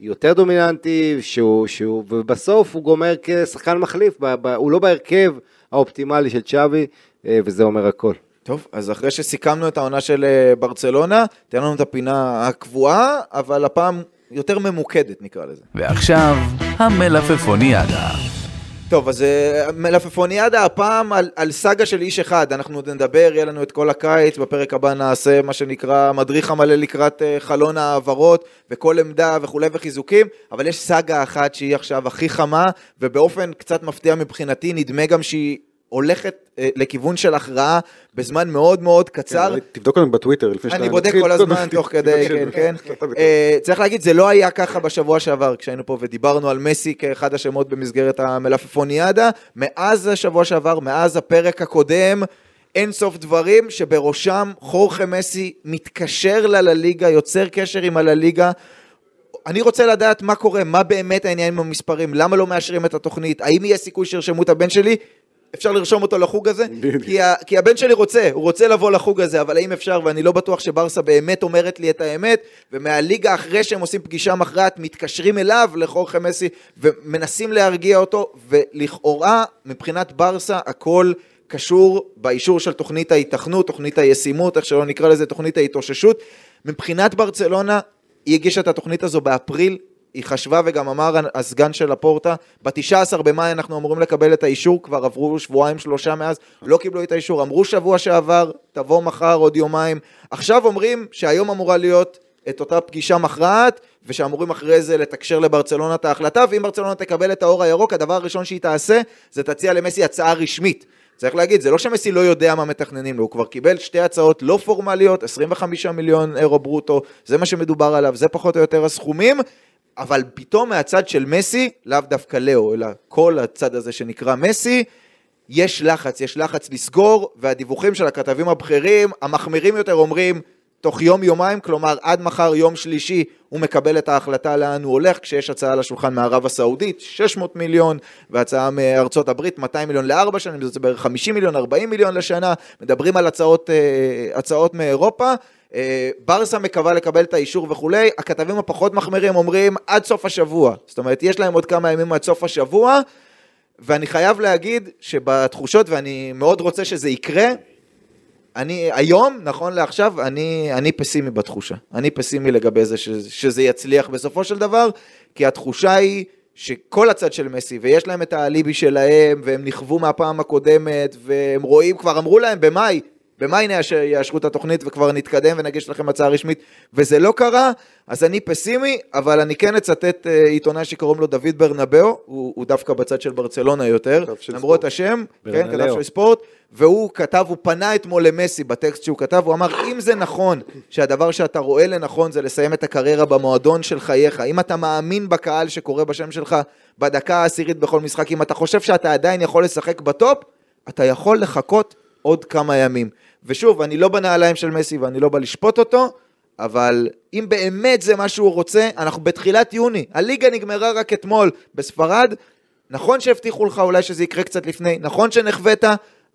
יותר דומיננטי, שהוא, שהוא, ובסוף הוא גומר כשחקן מחליף, ב, ב, הוא לא בהרכב האופטימלי של צ'אבי, אה, וזה אומר הכל. טוב, אז אחרי שסיכמנו את העונה של אה, ברצלונה, תן לנו את הפינה הקבועה, אבל הפעם יותר ממוקדת נקרא לזה. ועכשיו, המלפפוניאדה. טוב, אז אה, מלפפוניאדה הפעם על, על סאגה של איש אחד, אנחנו עוד נדבר, יהיה לנו את כל הקיץ, בפרק הבא נעשה מה שנקרא מדריך המלא לקראת אה, חלון העברות, וכל עמדה וכולי וחיזוקים, אבל יש סאגה אחת שהיא עכשיו הכי חמה, ובאופן קצת מפתיע מבחינתי, נדמה גם שהיא הולכת אה, לכיוון של הכרעה בזמן מאוד מאוד קצר. כן, תבדוק אותנו בטוויטר לפני שאתה אני בודק. כל הזמן תוך כדי, כן, כן. אה, צריך להגיד, זה לא היה ככה בשבוע שעבר, כשהיינו פה ודיברנו על מסי כאחד השמות במסגרת המלפפוניאדה. מאז השבוע שעבר, מאז הפרק הקודם, אין סוף דברים שבראשם חורכה מסי מתקשר ללליגה, יוצר קשר עם הלליגה. אני רוצה לדעת מה קורה, מה באמת העניין עם המספרים, למה לא מאשרים את התוכנית, האם יהיה סיכוי שירשמו את הבן שלי? אפשר לרשום אותו לחוג הזה? כי, ה, כי הבן שלי רוצה, הוא רוצה לבוא לחוג הזה, אבל האם אפשר, ואני לא בטוח שברסה באמת אומרת לי את האמת, ומהליגה אחרי שהם עושים פגישה מכרעת, מתקשרים אליו, לחורכה מסי, ומנסים להרגיע אותו, ולכאורה, מבחינת ברסה, הכל קשור באישור של תוכנית ההיתכנות, תוכנית הישימות, איך שלא נקרא לזה, תוכנית ההתאוששות. מבחינת ברצלונה, היא הגישה את התוכנית הזו באפריל, היא חשבה וגם אמר הסגן של הפורטה, ב-19 במאי אנחנו אמורים לקבל את האישור, כבר עברו שבועיים שלושה מאז, לא קיבלו את האישור, אמרו שבוע שעבר, תבוא מחר עוד יומיים, עכשיו אומרים שהיום אמורה להיות את אותה פגישה מכרעת, ושאמורים אחרי זה לתקשר לברצלונה את ההחלטה, ואם ברצלונה תקבל את האור הירוק, הדבר הראשון שהיא תעשה, זה תציע למסי הצעה רשמית. צריך להגיד, זה לא שמסי לא יודע מה מתכננים לו, הוא כבר קיבל שתי הצעות לא פורמליות, 25 מיליון אירו ברוטו, זה מה שמדובר עליו, זה פחות או יותר הסכומים, אבל פתאום מהצד של מסי, לאו דווקא לאו, אלא כל הצד הזה שנקרא מסי, יש לחץ, יש לחץ לסגור, והדיווחים של הכתבים הבכירים, המחמירים יותר אומרים, תוך יום-יומיים, כלומר עד מחר יום שלישי הוא מקבל את ההחלטה לאן הוא הולך, כשיש הצעה לשולחן מערב הסעודית, 600 מיליון, והצעה מארצות הברית, 200 מיליון לארבע שנים, זה בערך 50 מיליון, 40 מיליון לשנה, מדברים על הצעות, אה, הצעות מאירופה. אה, ברסה מקווה לקבל את האישור וכולי, הכתבים הפחות מחמירים אומרים עד סוף השבוע, זאת אומרת יש להם עוד כמה ימים עד סוף השבוע, ואני חייב להגיד שבתחושות, ואני מאוד רוצה שזה יקרה, אני היום, נכון לעכשיו, אני, אני פסימי בתחושה. אני פסימי לגבי זה שזה, שזה יצליח בסופו של דבר, כי התחושה היא שכל הצד של מסי, ויש להם את האליבי שלהם, והם נכוו מהפעם הקודמת, והם רואים, כבר אמרו להם במאי, במאי יאשרו את התוכנית וכבר נתקדם ונגיש לכם הצעה רשמית, וזה לא קרה, אז אני פסימי, אבל אני כן אצטט אה, עיתונאי שקוראים לו דוד ברנבאו, הוא, הוא דווקא בצד של ברצלונה יותר, למרות ספורט. השם, כן. כתב של ספורט, והוא כתב, הוא פנה אתמול למסי בטקסט שהוא כתב, הוא אמר, אם זה נכון שהדבר שאתה רואה לנכון זה לסיים את הקריירה במועדון של חייך, אם אתה מאמין בקהל שקורא בשם שלך בדקה העשירית בכל משחק, אם אתה חושב שאתה עדיין יכול לשחק בטופ, אתה יכול לחכות עוד כמה ימים. ושוב, אני לא בנעליים של מסי ואני לא בא לשפוט אותו, אבל אם באמת זה מה שהוא רוצה, אנחנו בתחילת יוני, הליגה נגמרה רק אתמול בספרד, נכון שהבטיחו לך אולי שזה יקרה קצת לפני, נכון שנחווית,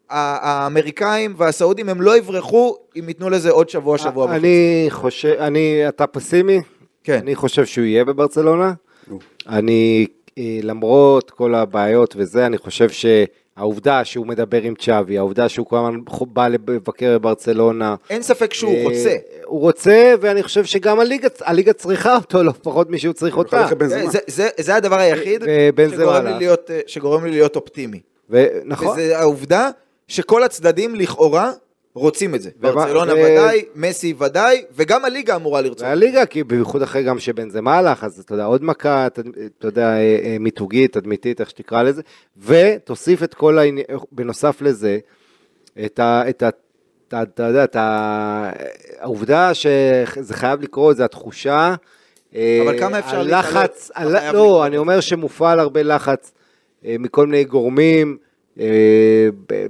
האמריקאים והסעודים הם לא יברחו אם ייתנו לזה עוד שבוע, שבוע וחצי. אני חושב, אני, אתה פסימי? כן. אני חושב שהוא יהיה בברצלונה. אני, אה, למרות כל הבעיות וזה, אני חושב שהעובדה שהוא מדבר עם צ'אבי, העובדה שהוא כל הזמן בא לבקר בברצלונה. אין ספק שהוא אה, רוצה. הוא רוצה, ואני חושב שגם הליגה, הליגה צריכה אותו, לא פחות משהוא צריך אותה. זה. זה, זה, זה הדבר היחיד שגורם. לי, להיות, אה, שגורם לי להיות אופטימי. ונכון. וזה העובדה שכל הצדדים לכאורה רוצים את זה. ברצלונה ו- ודאי, מסי ודאי, וגם הליגה אמורה לרצות. והליגה, כי בייחוד אחרי גם שבן זה מהלך, אז אתה יודע, עוד מכה, אתה יודע, אה, אה, מיתוגית, תדמיתית, איך שתקרא לזה, ותוסיף את כל העניין, בנוסף לזה, את ה... את ה אתה, יודע, העובדה שזה חייב לקרות, זה התחושה. אה, אבל כמה אפשר הלחץ, להתעלות? הל- חייב לא. אני אומר שמופעל הרבה לחץ מכל מיני גורמים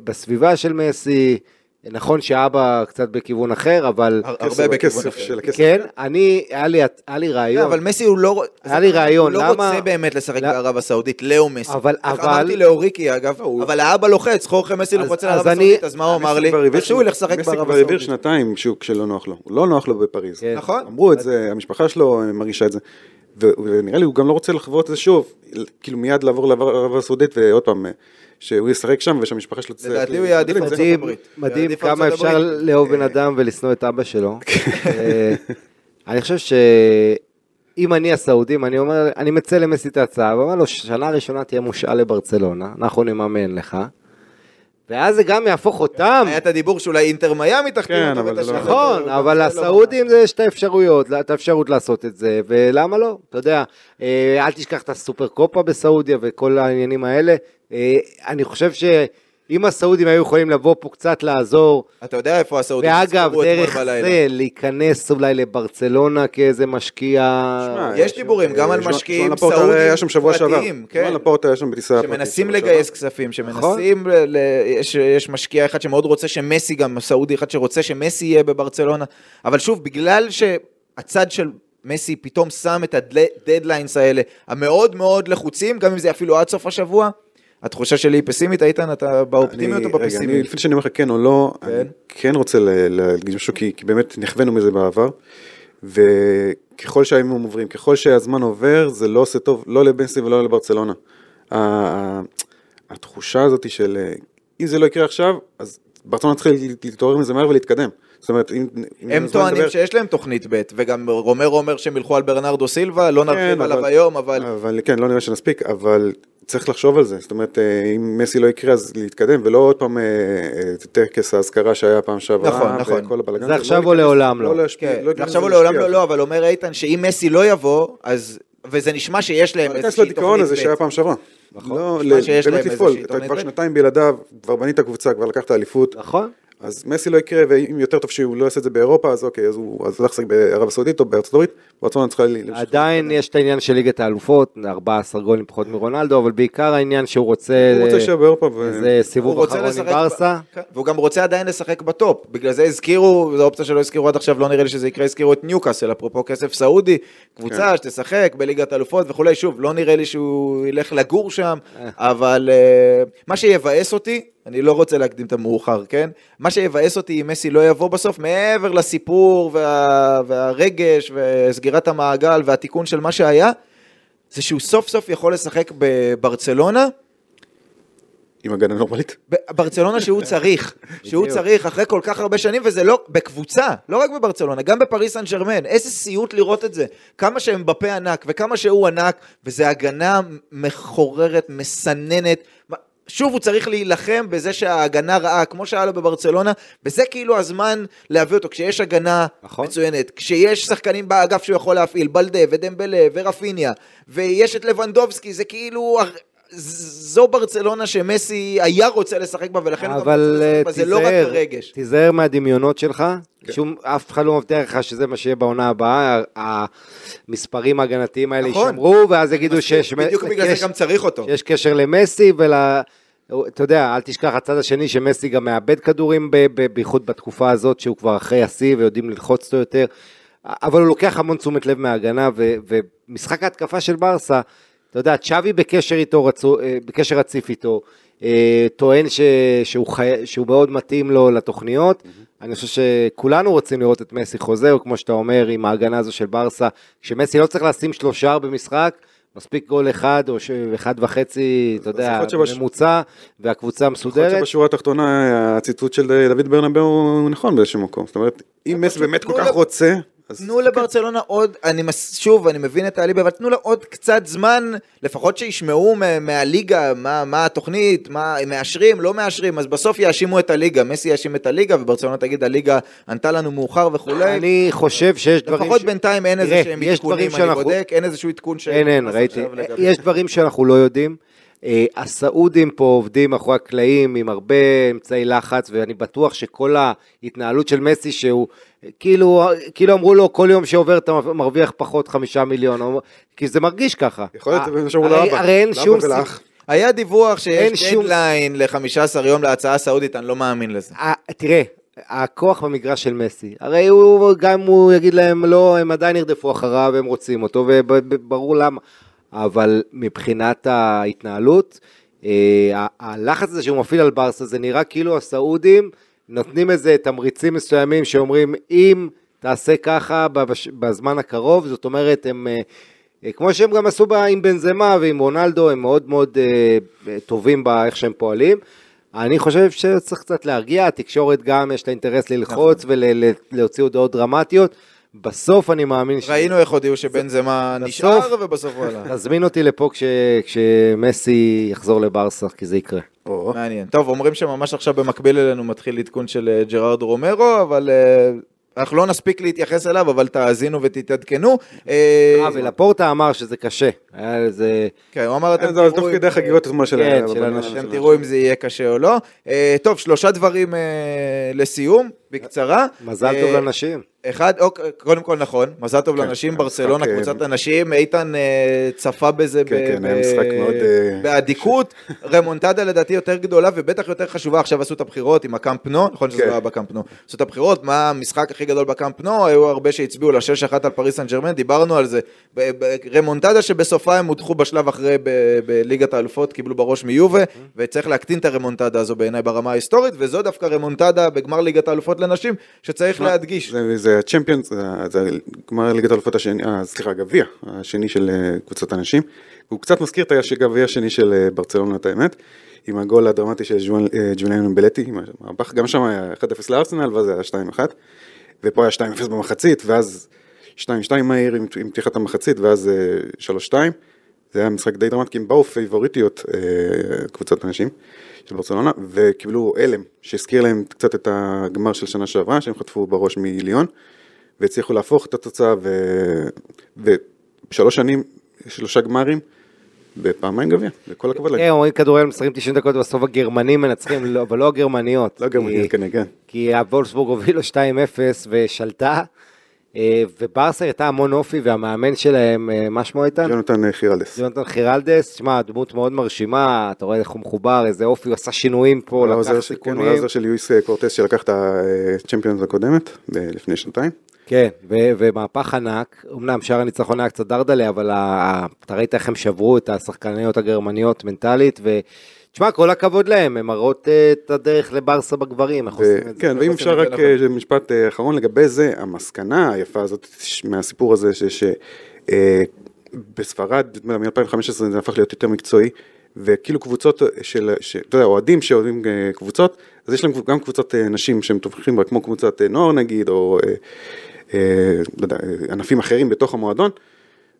בסביבה של מסי. נכון שאבא קצת בכיוון אחר, אבל... הרבה אחר. של הכסף. כן, אני, היה לי, היה לי כן, רעיון. אבל מסי הוא לא... היה לי רעיון, הוא לא למה- רוצה באמת לשחק לא- בערב הסעודית, לאו מסי. אבל- אבל- אמרתי לאוריקי אגב, אבל האבא לוחץ, חורכה מסי לוחץ לערב אני- הסעודית, אז מה הוא אמר מסי לי? כבר שהוא ילך לשחק מסי בערב כבר הבהיר הסעודית. שנתיים שהוא כשלא נוח לו, הוא לא נוח לו בפריז. כן. נכון. אמרו את זה, המשפחה שלו מרגישה את זה. ונראה לי הוא גם לא רוצה לחוות את זה שוב, כאילו מיד לעבור לערב הסעודית ועוד פעם, שהוא ישחק שם ושהמשפחה שלו תצטרך לדעתי הוא יעדיף עם ארצות הברית. מדהים כמה אפשר. לאהוב בן אדם ולשנוא את אבא שלו. אה, אני חושב שאם אני הסעודים, אני אומר, אני מצא למסי את ההצעה, ואומר לו, שנה ראשונה תהיה מושאל לברצלונה, אנחנו נממן לך. ואז זה גם יהפוך אותם. היה את הדיבור שאולי אינטר מיאמי תחתים כן, אותו אבל ואת זה לא-. נכון, הוא אבל גם לא- לסעודים זה יש את האפשרויות, את האפשרות לעשות את זה, ולמה לא? אתה יודע, אה, אל תשכח את הסופר קופה בסעודיה וכל העניינים האלה. אה, אני חושב שאם הסעודים היו יכולים לבוא פה קצת לעזור, אתה יודע איפה הסעודים ואגב, דרך. זה להיכנס אולי לברצלונה כאיזה משקיע. שמע, יש דיבורים גם על משקיעים סעודים. פרטיים, כן. ז'ואן לפורטה היה שם בטיסה פרטית שמנסים שבוע לגייס. כספים, נכון. שמנסים, יש, יש משקיע אחד שמאוד רוצה שמסי, גם סעודי אחד שרוצה שמסי יהיה בברצלונה, אבל שוב, בגלל שהצד של מסי פתאום שם את הדדליינס האלה, המאוד מאוד לחוצים, גם אם זה אפילו עד סוף השבוע, התחושה שלי היא פסימית, איתן, אתה באופטימיות או בפסימיות? לפני שאני אומר לך כן או לא, כן. אני כן רוצה ל- להגיד משהו, כי באמת נכווינו מזה בעבר, וככל שהימים עוברים, ככל שהזמן עובר, זה לא עושה טוב, לא למסי ולא לברצלונה. התחושה הזאת של אה, אם זה לא יקרה עכשיו, אז ברצלונה צריכה להתעורר מזה מהר ולהתקדם. זאת אומרת, אם... הם טוענים לדבר- שיש להם תוכנית ב', וגם רומרו אומר שהם ילכו על ברנרדו סילבה, לא נרחיב כן, עליו אבל- היום, אבל... אבל כן, לא נראה שנספיק, אבל צריך לחשוב על זה. זאת אומרת, אה, אם מסי לא יקרה, אז להתקדם, ולא עוד פעם אה, אה, טקס האזכרה שהיה פעם שעברה. נכון, נכון. וכל הבלגן זה הזה. עכשיו לא או לעולם לא. להשפיע- כן, לא ועכשיו לזה הוא לעולם לא, לא, אבל אומר איתן שאם מסי לא יבוא, אז... וזה נשמע שיש להם זה. איזושהי לדיכאון תוכנית הזה ב'. שהיה פעם שעברה. נכון. לא, נשמע ל- שיש באמת לפעול, אתה כבר. שנתיים בלעדיו, כבר בנית קבוצה, כבר לקחת אליפות, נכון. אז מסי לא יקרה, ואם יותר טוב שהוא לא יעשה את זה באירופה, אז אוקיי, אז הוא הולך לשחק בערב הסעודית או בארצות הברית, ברצון צריכה ל- עדיין יש את העניין של ליגת האלופות, 14 גולים פחות מרונלדו, אבל בעיקר העניין שהוא רוצה... הוא רוצה להישאר באירופה, הוא סיבוב אחרון עם ברסה. כן, והוא גם רוצה עדיין לשחק בטופ, בגלל זה הזכירו, זו אופציה שלא הזכירו עד עכשיו, לא נראה לי שזה יקרה, הזכירו את ניוקאסל, אפרופו כסף סעודי, קבוצה כן. שתשחק בליגת אלופות וכולי, שוב, לא נראה לי שהוא ילך לגור שם, אה. אבל אה, מה שיבאס אותי, אני לא רוצה להקדים את המאוחר, כן? מה שיבאס אותי אם מסי לא יבוא בסוף, מעבר לסיפור וה, והרגש וסגירת המעגל והתיקון של מה שהיה, זה שהוא סוף סוף יכול לשחק בברצלונה, עם הגנה נורמלית. ברצלונה שהוא צריך, שהוא. צריך אחרי כל כך הרבה שנים, וזה לא, בקבוצה, לא רק בברצלונה, גם בפריס סן ג'רמן, איזה סיוט לראות את זה. כמה שהם בפה ענק, וכמה שהוא ענק, וזה הגנה מחוררת, מסננת. שוב הוא צריך להילחם בזה שההגנה רעה, כמו שהיה לו בברצלונה, וזה כאילו הזמן להביא אותו, כשיש הגנה נכון. מצוינת, כשיש שחקנים באגף שהוא יכול להפעיל, בלדה ודמבלה ורפיניה, ויש את לבנדובסקי, זה כאילו... זו ברצלונה שמסי היה רוצה לשחק בה, ולכן הוא גם רוצה לשחק אה, בה, זה לא רק הרגש. תיזהר מהדמיונות שלך, כן. שום, אף אחד לא מבטיח לך שזה מה שיהיה בעונה הבאה, המספרים ההגנתיים האלה נכון. יישמרו, ואז יגידו שיש בדיוק בגלל יש- זה גם צריך אותו. שיש קשר למסי ול... אתה יודע, אל תשכח הצד השני שמסי גם מאבד כדורים, בייחוד בתקופה הזאת שהוא כבר אחרי השיא ויודעים ללחוץ אותו יותר, אבל הוא לוקח המון תשומת לב מההגנה, ומשחק ההתקפה של ברסה, אתה יודע, צ'אבי בקשר איתו, רצו, אה, בקשר רציף איתו, אה, טוען ש, שהוא, חי, שהוא מאוד מתאים לו לתוכניות. אני חושב שכולנו רוצים לראות את מסי חוזר, כמו שאתה אומר, עם ההגנה הזו של ברסה, כשמסי לא צריך לשים שלושה במשחק, מספיק גול אחד או ש... אחד וחצי, אתה יודע, שבש- ממוצע, והקבוצה יכול להיות מסודרת. שבשורה התחתונה הציטוט של דוד ברנבאו הוא נכון באיזשהו מקום. זאת אומרת, אם מסי באמת כל כך רוצה, אז... תנו לברצלונה עוד, אני מס, שוב, אני מבין את האליבי, אבל תנו לה עוד קצת זמן, לפחות שישמעו מה- מהליגה, מה, מה התוכנית, מה הם מאשרים, לא מאשרים, אז בסוף יאשימו את הליגה, מסי יאשים את הליגה, וברצלונה תגיד, הליגה ענתה לנו מאוחר וכולי. אני חושב שיש דברים... לפחות ש- בינתיים אין איזה שהם יש עדכונים, דברים אני שאנחנו- בודק, אין איזשהו עדכון ש... אין, אין, ראיתי. לגבי- יש דברים שאנחנו לא יודעים. אה, הסעודים פה עובדים מאחורי הקלעים עם הרבה אמצעי לחץ, ואני בטוח שכל ההתנהלות של מסי, שהוא כאילו, כאילו אמרו לו, כל יום שעובר אתה מרוויח פחות חמישה מיליון, כי זה מרגיש ככה. יכול להיות, אה, זה מה שאמרו לאבא. הרי אין שום. היה דיווח שיש שום- דדליין ל-15 יום להצעה הסעודית, אני לא מאמין לזה. אה, תראה, הכוח במגרש של מסי, הרי הוא, גם הוא יגיד להם לא, הם עדיין ירדפו אחריו, הם רוצים אותו, וברור למה. אבל מבחינת ההתנהלות, אה, הלחץ הזה שהוא מפעיל על ברסה, זה נראה כאילו הסעודים נותנים איזה תמריצים מסוימים שאומרים, אם תעשה ככה בזמן הקרוב, זאת אומרת, הם... אה, אה, כמו שהם גם עשו בה עם בנזמה ועם רונלדו, הם מאוד מאוד אה, טובים באיך שהם פועלים. אני חושב שצריך קצת להרגיע, התקשורת גם יש לה אינטרס ללחוץ ולהוציא הודעות דרמטיות. בסוף אני מאמין ש... ראינו איך הודיעו שבן זמה נשאר, ובסוף הוא הלך. תזמין אותי לפה כש... כשמסי יחזור לברסה, כי זה יקרה. מעניין. טוב, אומרים שממש עכשיו במקביל אלינו מתחיל עדכון של אה, ג'רארד רומרו, אבל אה, אנחנו לא נספיק להתייחס אליו, אבל תאזינו ותתעדכנו. אה, אה, ולפורטה אמר שזה קשה. היה איזה... כן, הוא אמר, אתם אז תוך תראו... כדי אם- חגיגות אתמול של כן, אתם תראו אם זה יהיה קשה או לא. אה, טוב, שלושה דברים אה, לסיום, בקצרה. מזל אה, טוב לנשים. אחד, אוקיי, קודם כל נכון, מזל טוב כן, לאנשים, המשחק, ברצלונה, אה, קבוצת אנשים, איתן אה, צפה בזה כן, כן, אה, באדיקות, רמונטדה לדעתי יותר גדולה ובטח יותר חשובה, עכשיו עשו את הבחירות עם הקאמפ נו, נכון שזה כן. לא היה בקאמפ נו, עשו את הבחירות, מה המשחק הכי גדול בקאמפ נו, היו הרבה שהצביעו לשש אחת על פריס סן ג'רמן, דיברנו על זה, רמונטדה שבסופה הם הודחו בשלב אחרי בליגת האלופות, קיבלו בראש מיובה, וצריך להקטין את הרמונטדה הזו בעיניי ברמה ההיסטורית, וזו דווקא רמונטדה בגמר ליגת האלופות לנשים, שצריך להדגיש. זה- ה Champions, זה- גמר ליגת האלופות השני, אה, סליחה, הגביע השני של אה, קבוצת הנשים. הוא קצת מזכיר את הגביע השני של אה, ברצלונה, את האמת, עם הגול הדרמטי של ג'וליאן בלטי, גם שם היה 1-0 לארסנל, ואז היה 2-1, ופה היה 2-0 במחצית, ואז 2-2 מהיר עם עם פתיחת המחצית, ואז אה, 3-2. זה היה משחק די דרמטי, כי הם באו פייבוריטיות, אה, קבוצת הנשים של ברצלונה, וקיבלו הלם, שהזכיר להם קצת את הגמר של שנה שעברה, שהם חטפו בראש מליון, והצליחו להפוך את התוצאה, ו... ושלוש שנים, שלושה גמרים, בפעמיים גביע, וכל הכבוד להם. כן, אומרים כדורגל משחקים 90 דקות, בסוף הגרמנים מנצחים, לא- אבל לא הגרמניות. לא גרמניות, כי- כן, כן. כי הוולסבורג הובילו 2-0 ושלטה, וברסה הייתה המון אופי, והמאמן שלהם, אה, מה שמו איתן? יונתן אה, חירלדס. יונתן חירלדס, שמע, דמות מאוד מרשימה, אתה רואה איך הוא מחובר, איזה אופי, הוא עשה שינויים פה, לקח של- כן, הוא היה סיכונים. עוזר של לואיס אה, קורטס שלקח את הצ'מפיונס הקודמת, לפני שנתיים. כן, ו- ומהפך ענק, אמנם שער הניצחון היה קצת דרדלה, אבל אתה ראית איך הם שברו את השחקניות הגרמניות מנטלית, ותשמע, כל הכבוד להם, הם מראות אה, את הדרך לברסה בגברים, איך עושים את זה. כן, ואם עושים אפשר רק נכון. אה, משפט אה, אחרון לגבי זה, המסקנה היפה הזאת מהסיפור הזה, שבספרד מ-2015 זה הפך להיות יותר מקצועי, וכאילו קבוצות של, אתה יודע, אוהדים שאוהדים אה, קבוצות, אז יש להם גם קבוצות נשים שהם תומכים בה, כמו קבוצת נוער נגיד, או לא ענפים אחרים בתוך המועדון,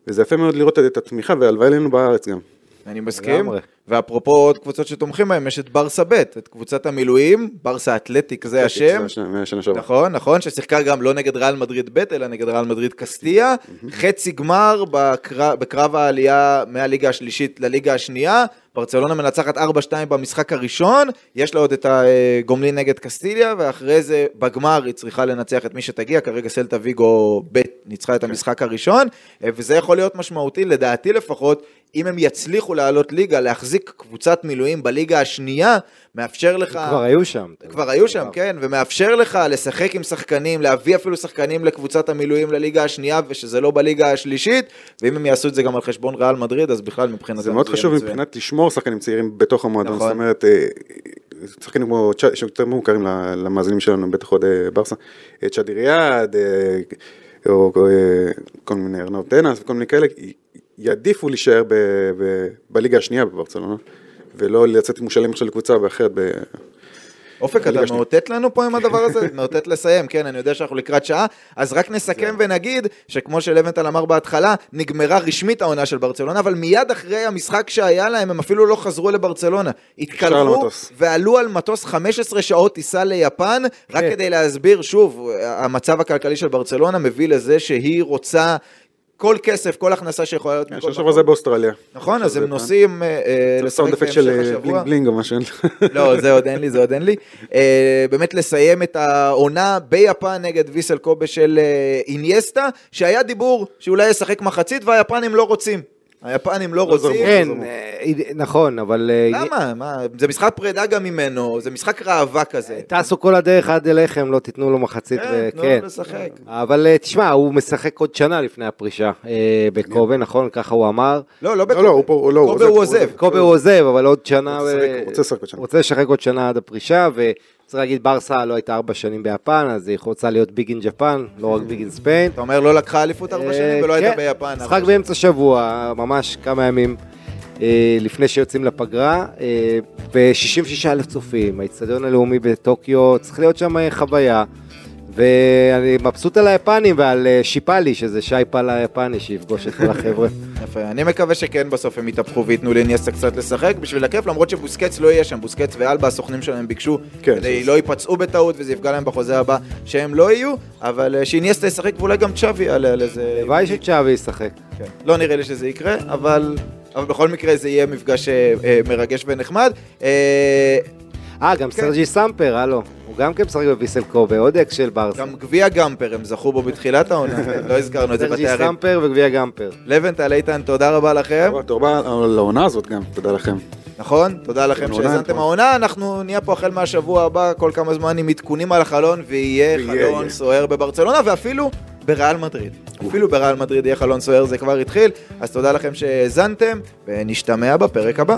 וזה יפה מאוד לראות את התמיכה, והלוואי עלינו בארץ גם. אני מסכים, לגמרי. ואפרופו עוד קבוצות שתומכים בהם, יש את ברסה ב', את קבוצת המילואים, ברסה אתלטיק זה השם. נכון, נכון, ששיחקה גם לא נגד ריאל מדריד ב', אלא נגד ריאל מדריד קסטיה, חצי גמר בקרב, העלייה מהליגה השלישית לליגה השנייה, ברצלונה מנצחת 4-2 במשחק הראשון, יש לה עוד את הגומלין נגד קסטיליה, ואחרי זה בגמר היא צריכה לנצח את מי שתגיע, כרגע סלטה ויגו ב' ניצחה את המשחק הראשון, אה, וזה יכול להיות משמעותי, לדעתי לפחות, אם הם יצליחו לעלות ליגה, להחזיק קבוצת מילואים בליגה השנייה, מאפשר לך... כבר היו שם. כבר היו שם, כן, ומאפשר לך לשחק עם שחקנים, להביא אפילו שחקנים לקבוצת המילואים לליגה השנייה, ושזה לא בליגה השלישית, ואם הם יעשו את זה גם על חשבון ריאל מדריד, אז בכלל מבחינתם זה מאוד חשוב. מבחינת לשמור שחקנים צעירים בתוך המועדון, נכון. זאת אומרת, אה, שחקנים כמו, שיותר מוכרים למאזינים שלנו, בטח עוד אה, ברסה, אה, צ'אדי ריאד, אה, או כל מיני ארנוב טנס וכל מיני כאלה, יעדיפו להישאר ב- ב- בליגה השנייה בברצלונה, ולא לצאת מושאלים עכשיו לקבוצה אחרת. ב- אופק, אתה. מאותת לנו פה עם הדבר הזה? מאותת לסיים, כן, אני יודע שאנחנו לקראת שעה, אז רק נסכם ונגיד שכמו שלבנטל אמר בהתחלה, נגמרה רשמית העונה של ברצלונה, אבל מיד אחרי המשחק שהיה להם, הם אפילו לא חזרו לברצלונה. התקלחו. ועלו על מטוס 15 שעות טיסה ליפן, רק כן. כדי להסביר, שוב, המצב הכלכלי של ברצלונה מביא לזה שהיא רוצה... כל כסף, כל הכנסה שיכולה להיות מכל השבוע מקום. זה באוסטרליה. נכון, אז הם. נוסעים אה, אה, לשחק אפקט של בהמשך אה, השבוע. בלינג בלינג או משהו. לא, זה עוד אין לי, זה עוד אין לי. באמת לסיים את העונה ביפן נגד ויסל קובה של אינייסטה, שהיה דיבור שאולי ישחק מחצית והיפנים לא רוצים. היפנים לא רוצים. כן, אה, נכון, אבל... אה, למה? מה? זה משחק פרידה גם ממנו, זה משחק ראווה כזה. טסו כל הדרך עד אליכם, לא תיתנו לו מחצית, כן, תנו. לו לשחק. אבל אה, תשמע, הוא משחק עוד שנה לפני הפרישה אה, בקובה, נכון? ככה הוא אמר. לא, לא לא, לא, הוא הוא לא, הוא קובה עוזב, הוא הוא עוזב. קובה הוא עוזב, אבל עוד שנה... רוצה לשחק- אה, רוצה לשחק עוד שנה. רוצה לשחק עוד שנה עד הפרישה, וצריך להגיד, ברסה לא הייתה ארבע שנים ביפן, אז היא רוצה להיות ביג אין ג'פן, לא רק ביג אין ספיין. אתה אומר לא לקחה אליפות ארבע שנים ולא הייתה כן, ביפן. משחק באמצע שבוע, ממש כמה ימים אה, לפני שיוצאים לפגרה, אה, ו-66 אלף צופים, האיצטדיון הלאומי בטוקיו, צריך להיות שם אה, חוויה. ואני מבסוט על היפנים ועל אה, שיפאלי, שזה שי פאלה היפני, שיפגוש את כל החבר'ה. יפה, אני מקווה שכן בסוף הם יתהפכו וייתנו לאיניאסטה קצת לשחק בשביל הכיף, למרות שבוסקץ לא יהיה שם, בוסקץ ואלבה הסוכנים שלהם ביקשו, כן, כדי לא ייפצעו בטעות וזה יפגע להם בחוזה הבא שהם לא יהיו, אבל אה, שאיניאסטה ישחק ואולי גם צ'אבי יעלה על איזה... הלוואי שצ'אבי ישחק. כן. לא נראה לי שזה יקרה, אבל... אבל בכל מקרה זה יהיה מפגש אה, מרגש ונחמד. אה, אה, גם כן. סרג'י סמפר, הלו. גם כן משחק בוויסל קובה, עוד אקס של ברסה. גם גביע גמפר, הם זכו בו בתחילת העונה, לא הזכרנו את זה סרג'י בתארים. סמפר וגביע גמפר. לבנטל, איתן, תודה רבה לכם. תודה רבה על העונה הזאת גם, תודה לכם. נכון? תודה לכם כן, שהאזנתם פה. העונה, אנחנו נהיה פה החל מהשבוע הבא כל כמה זמן עם עדכונים על החלון, ויהיה חלון. סוער בברצלונה, ואפילו בריאל מדריד. אפילו בריאל מדריד יהיה חלון סוער, זה כבר התחיל, אז תודה לכם שהאזנתם, ונשתמע בפרק הבא.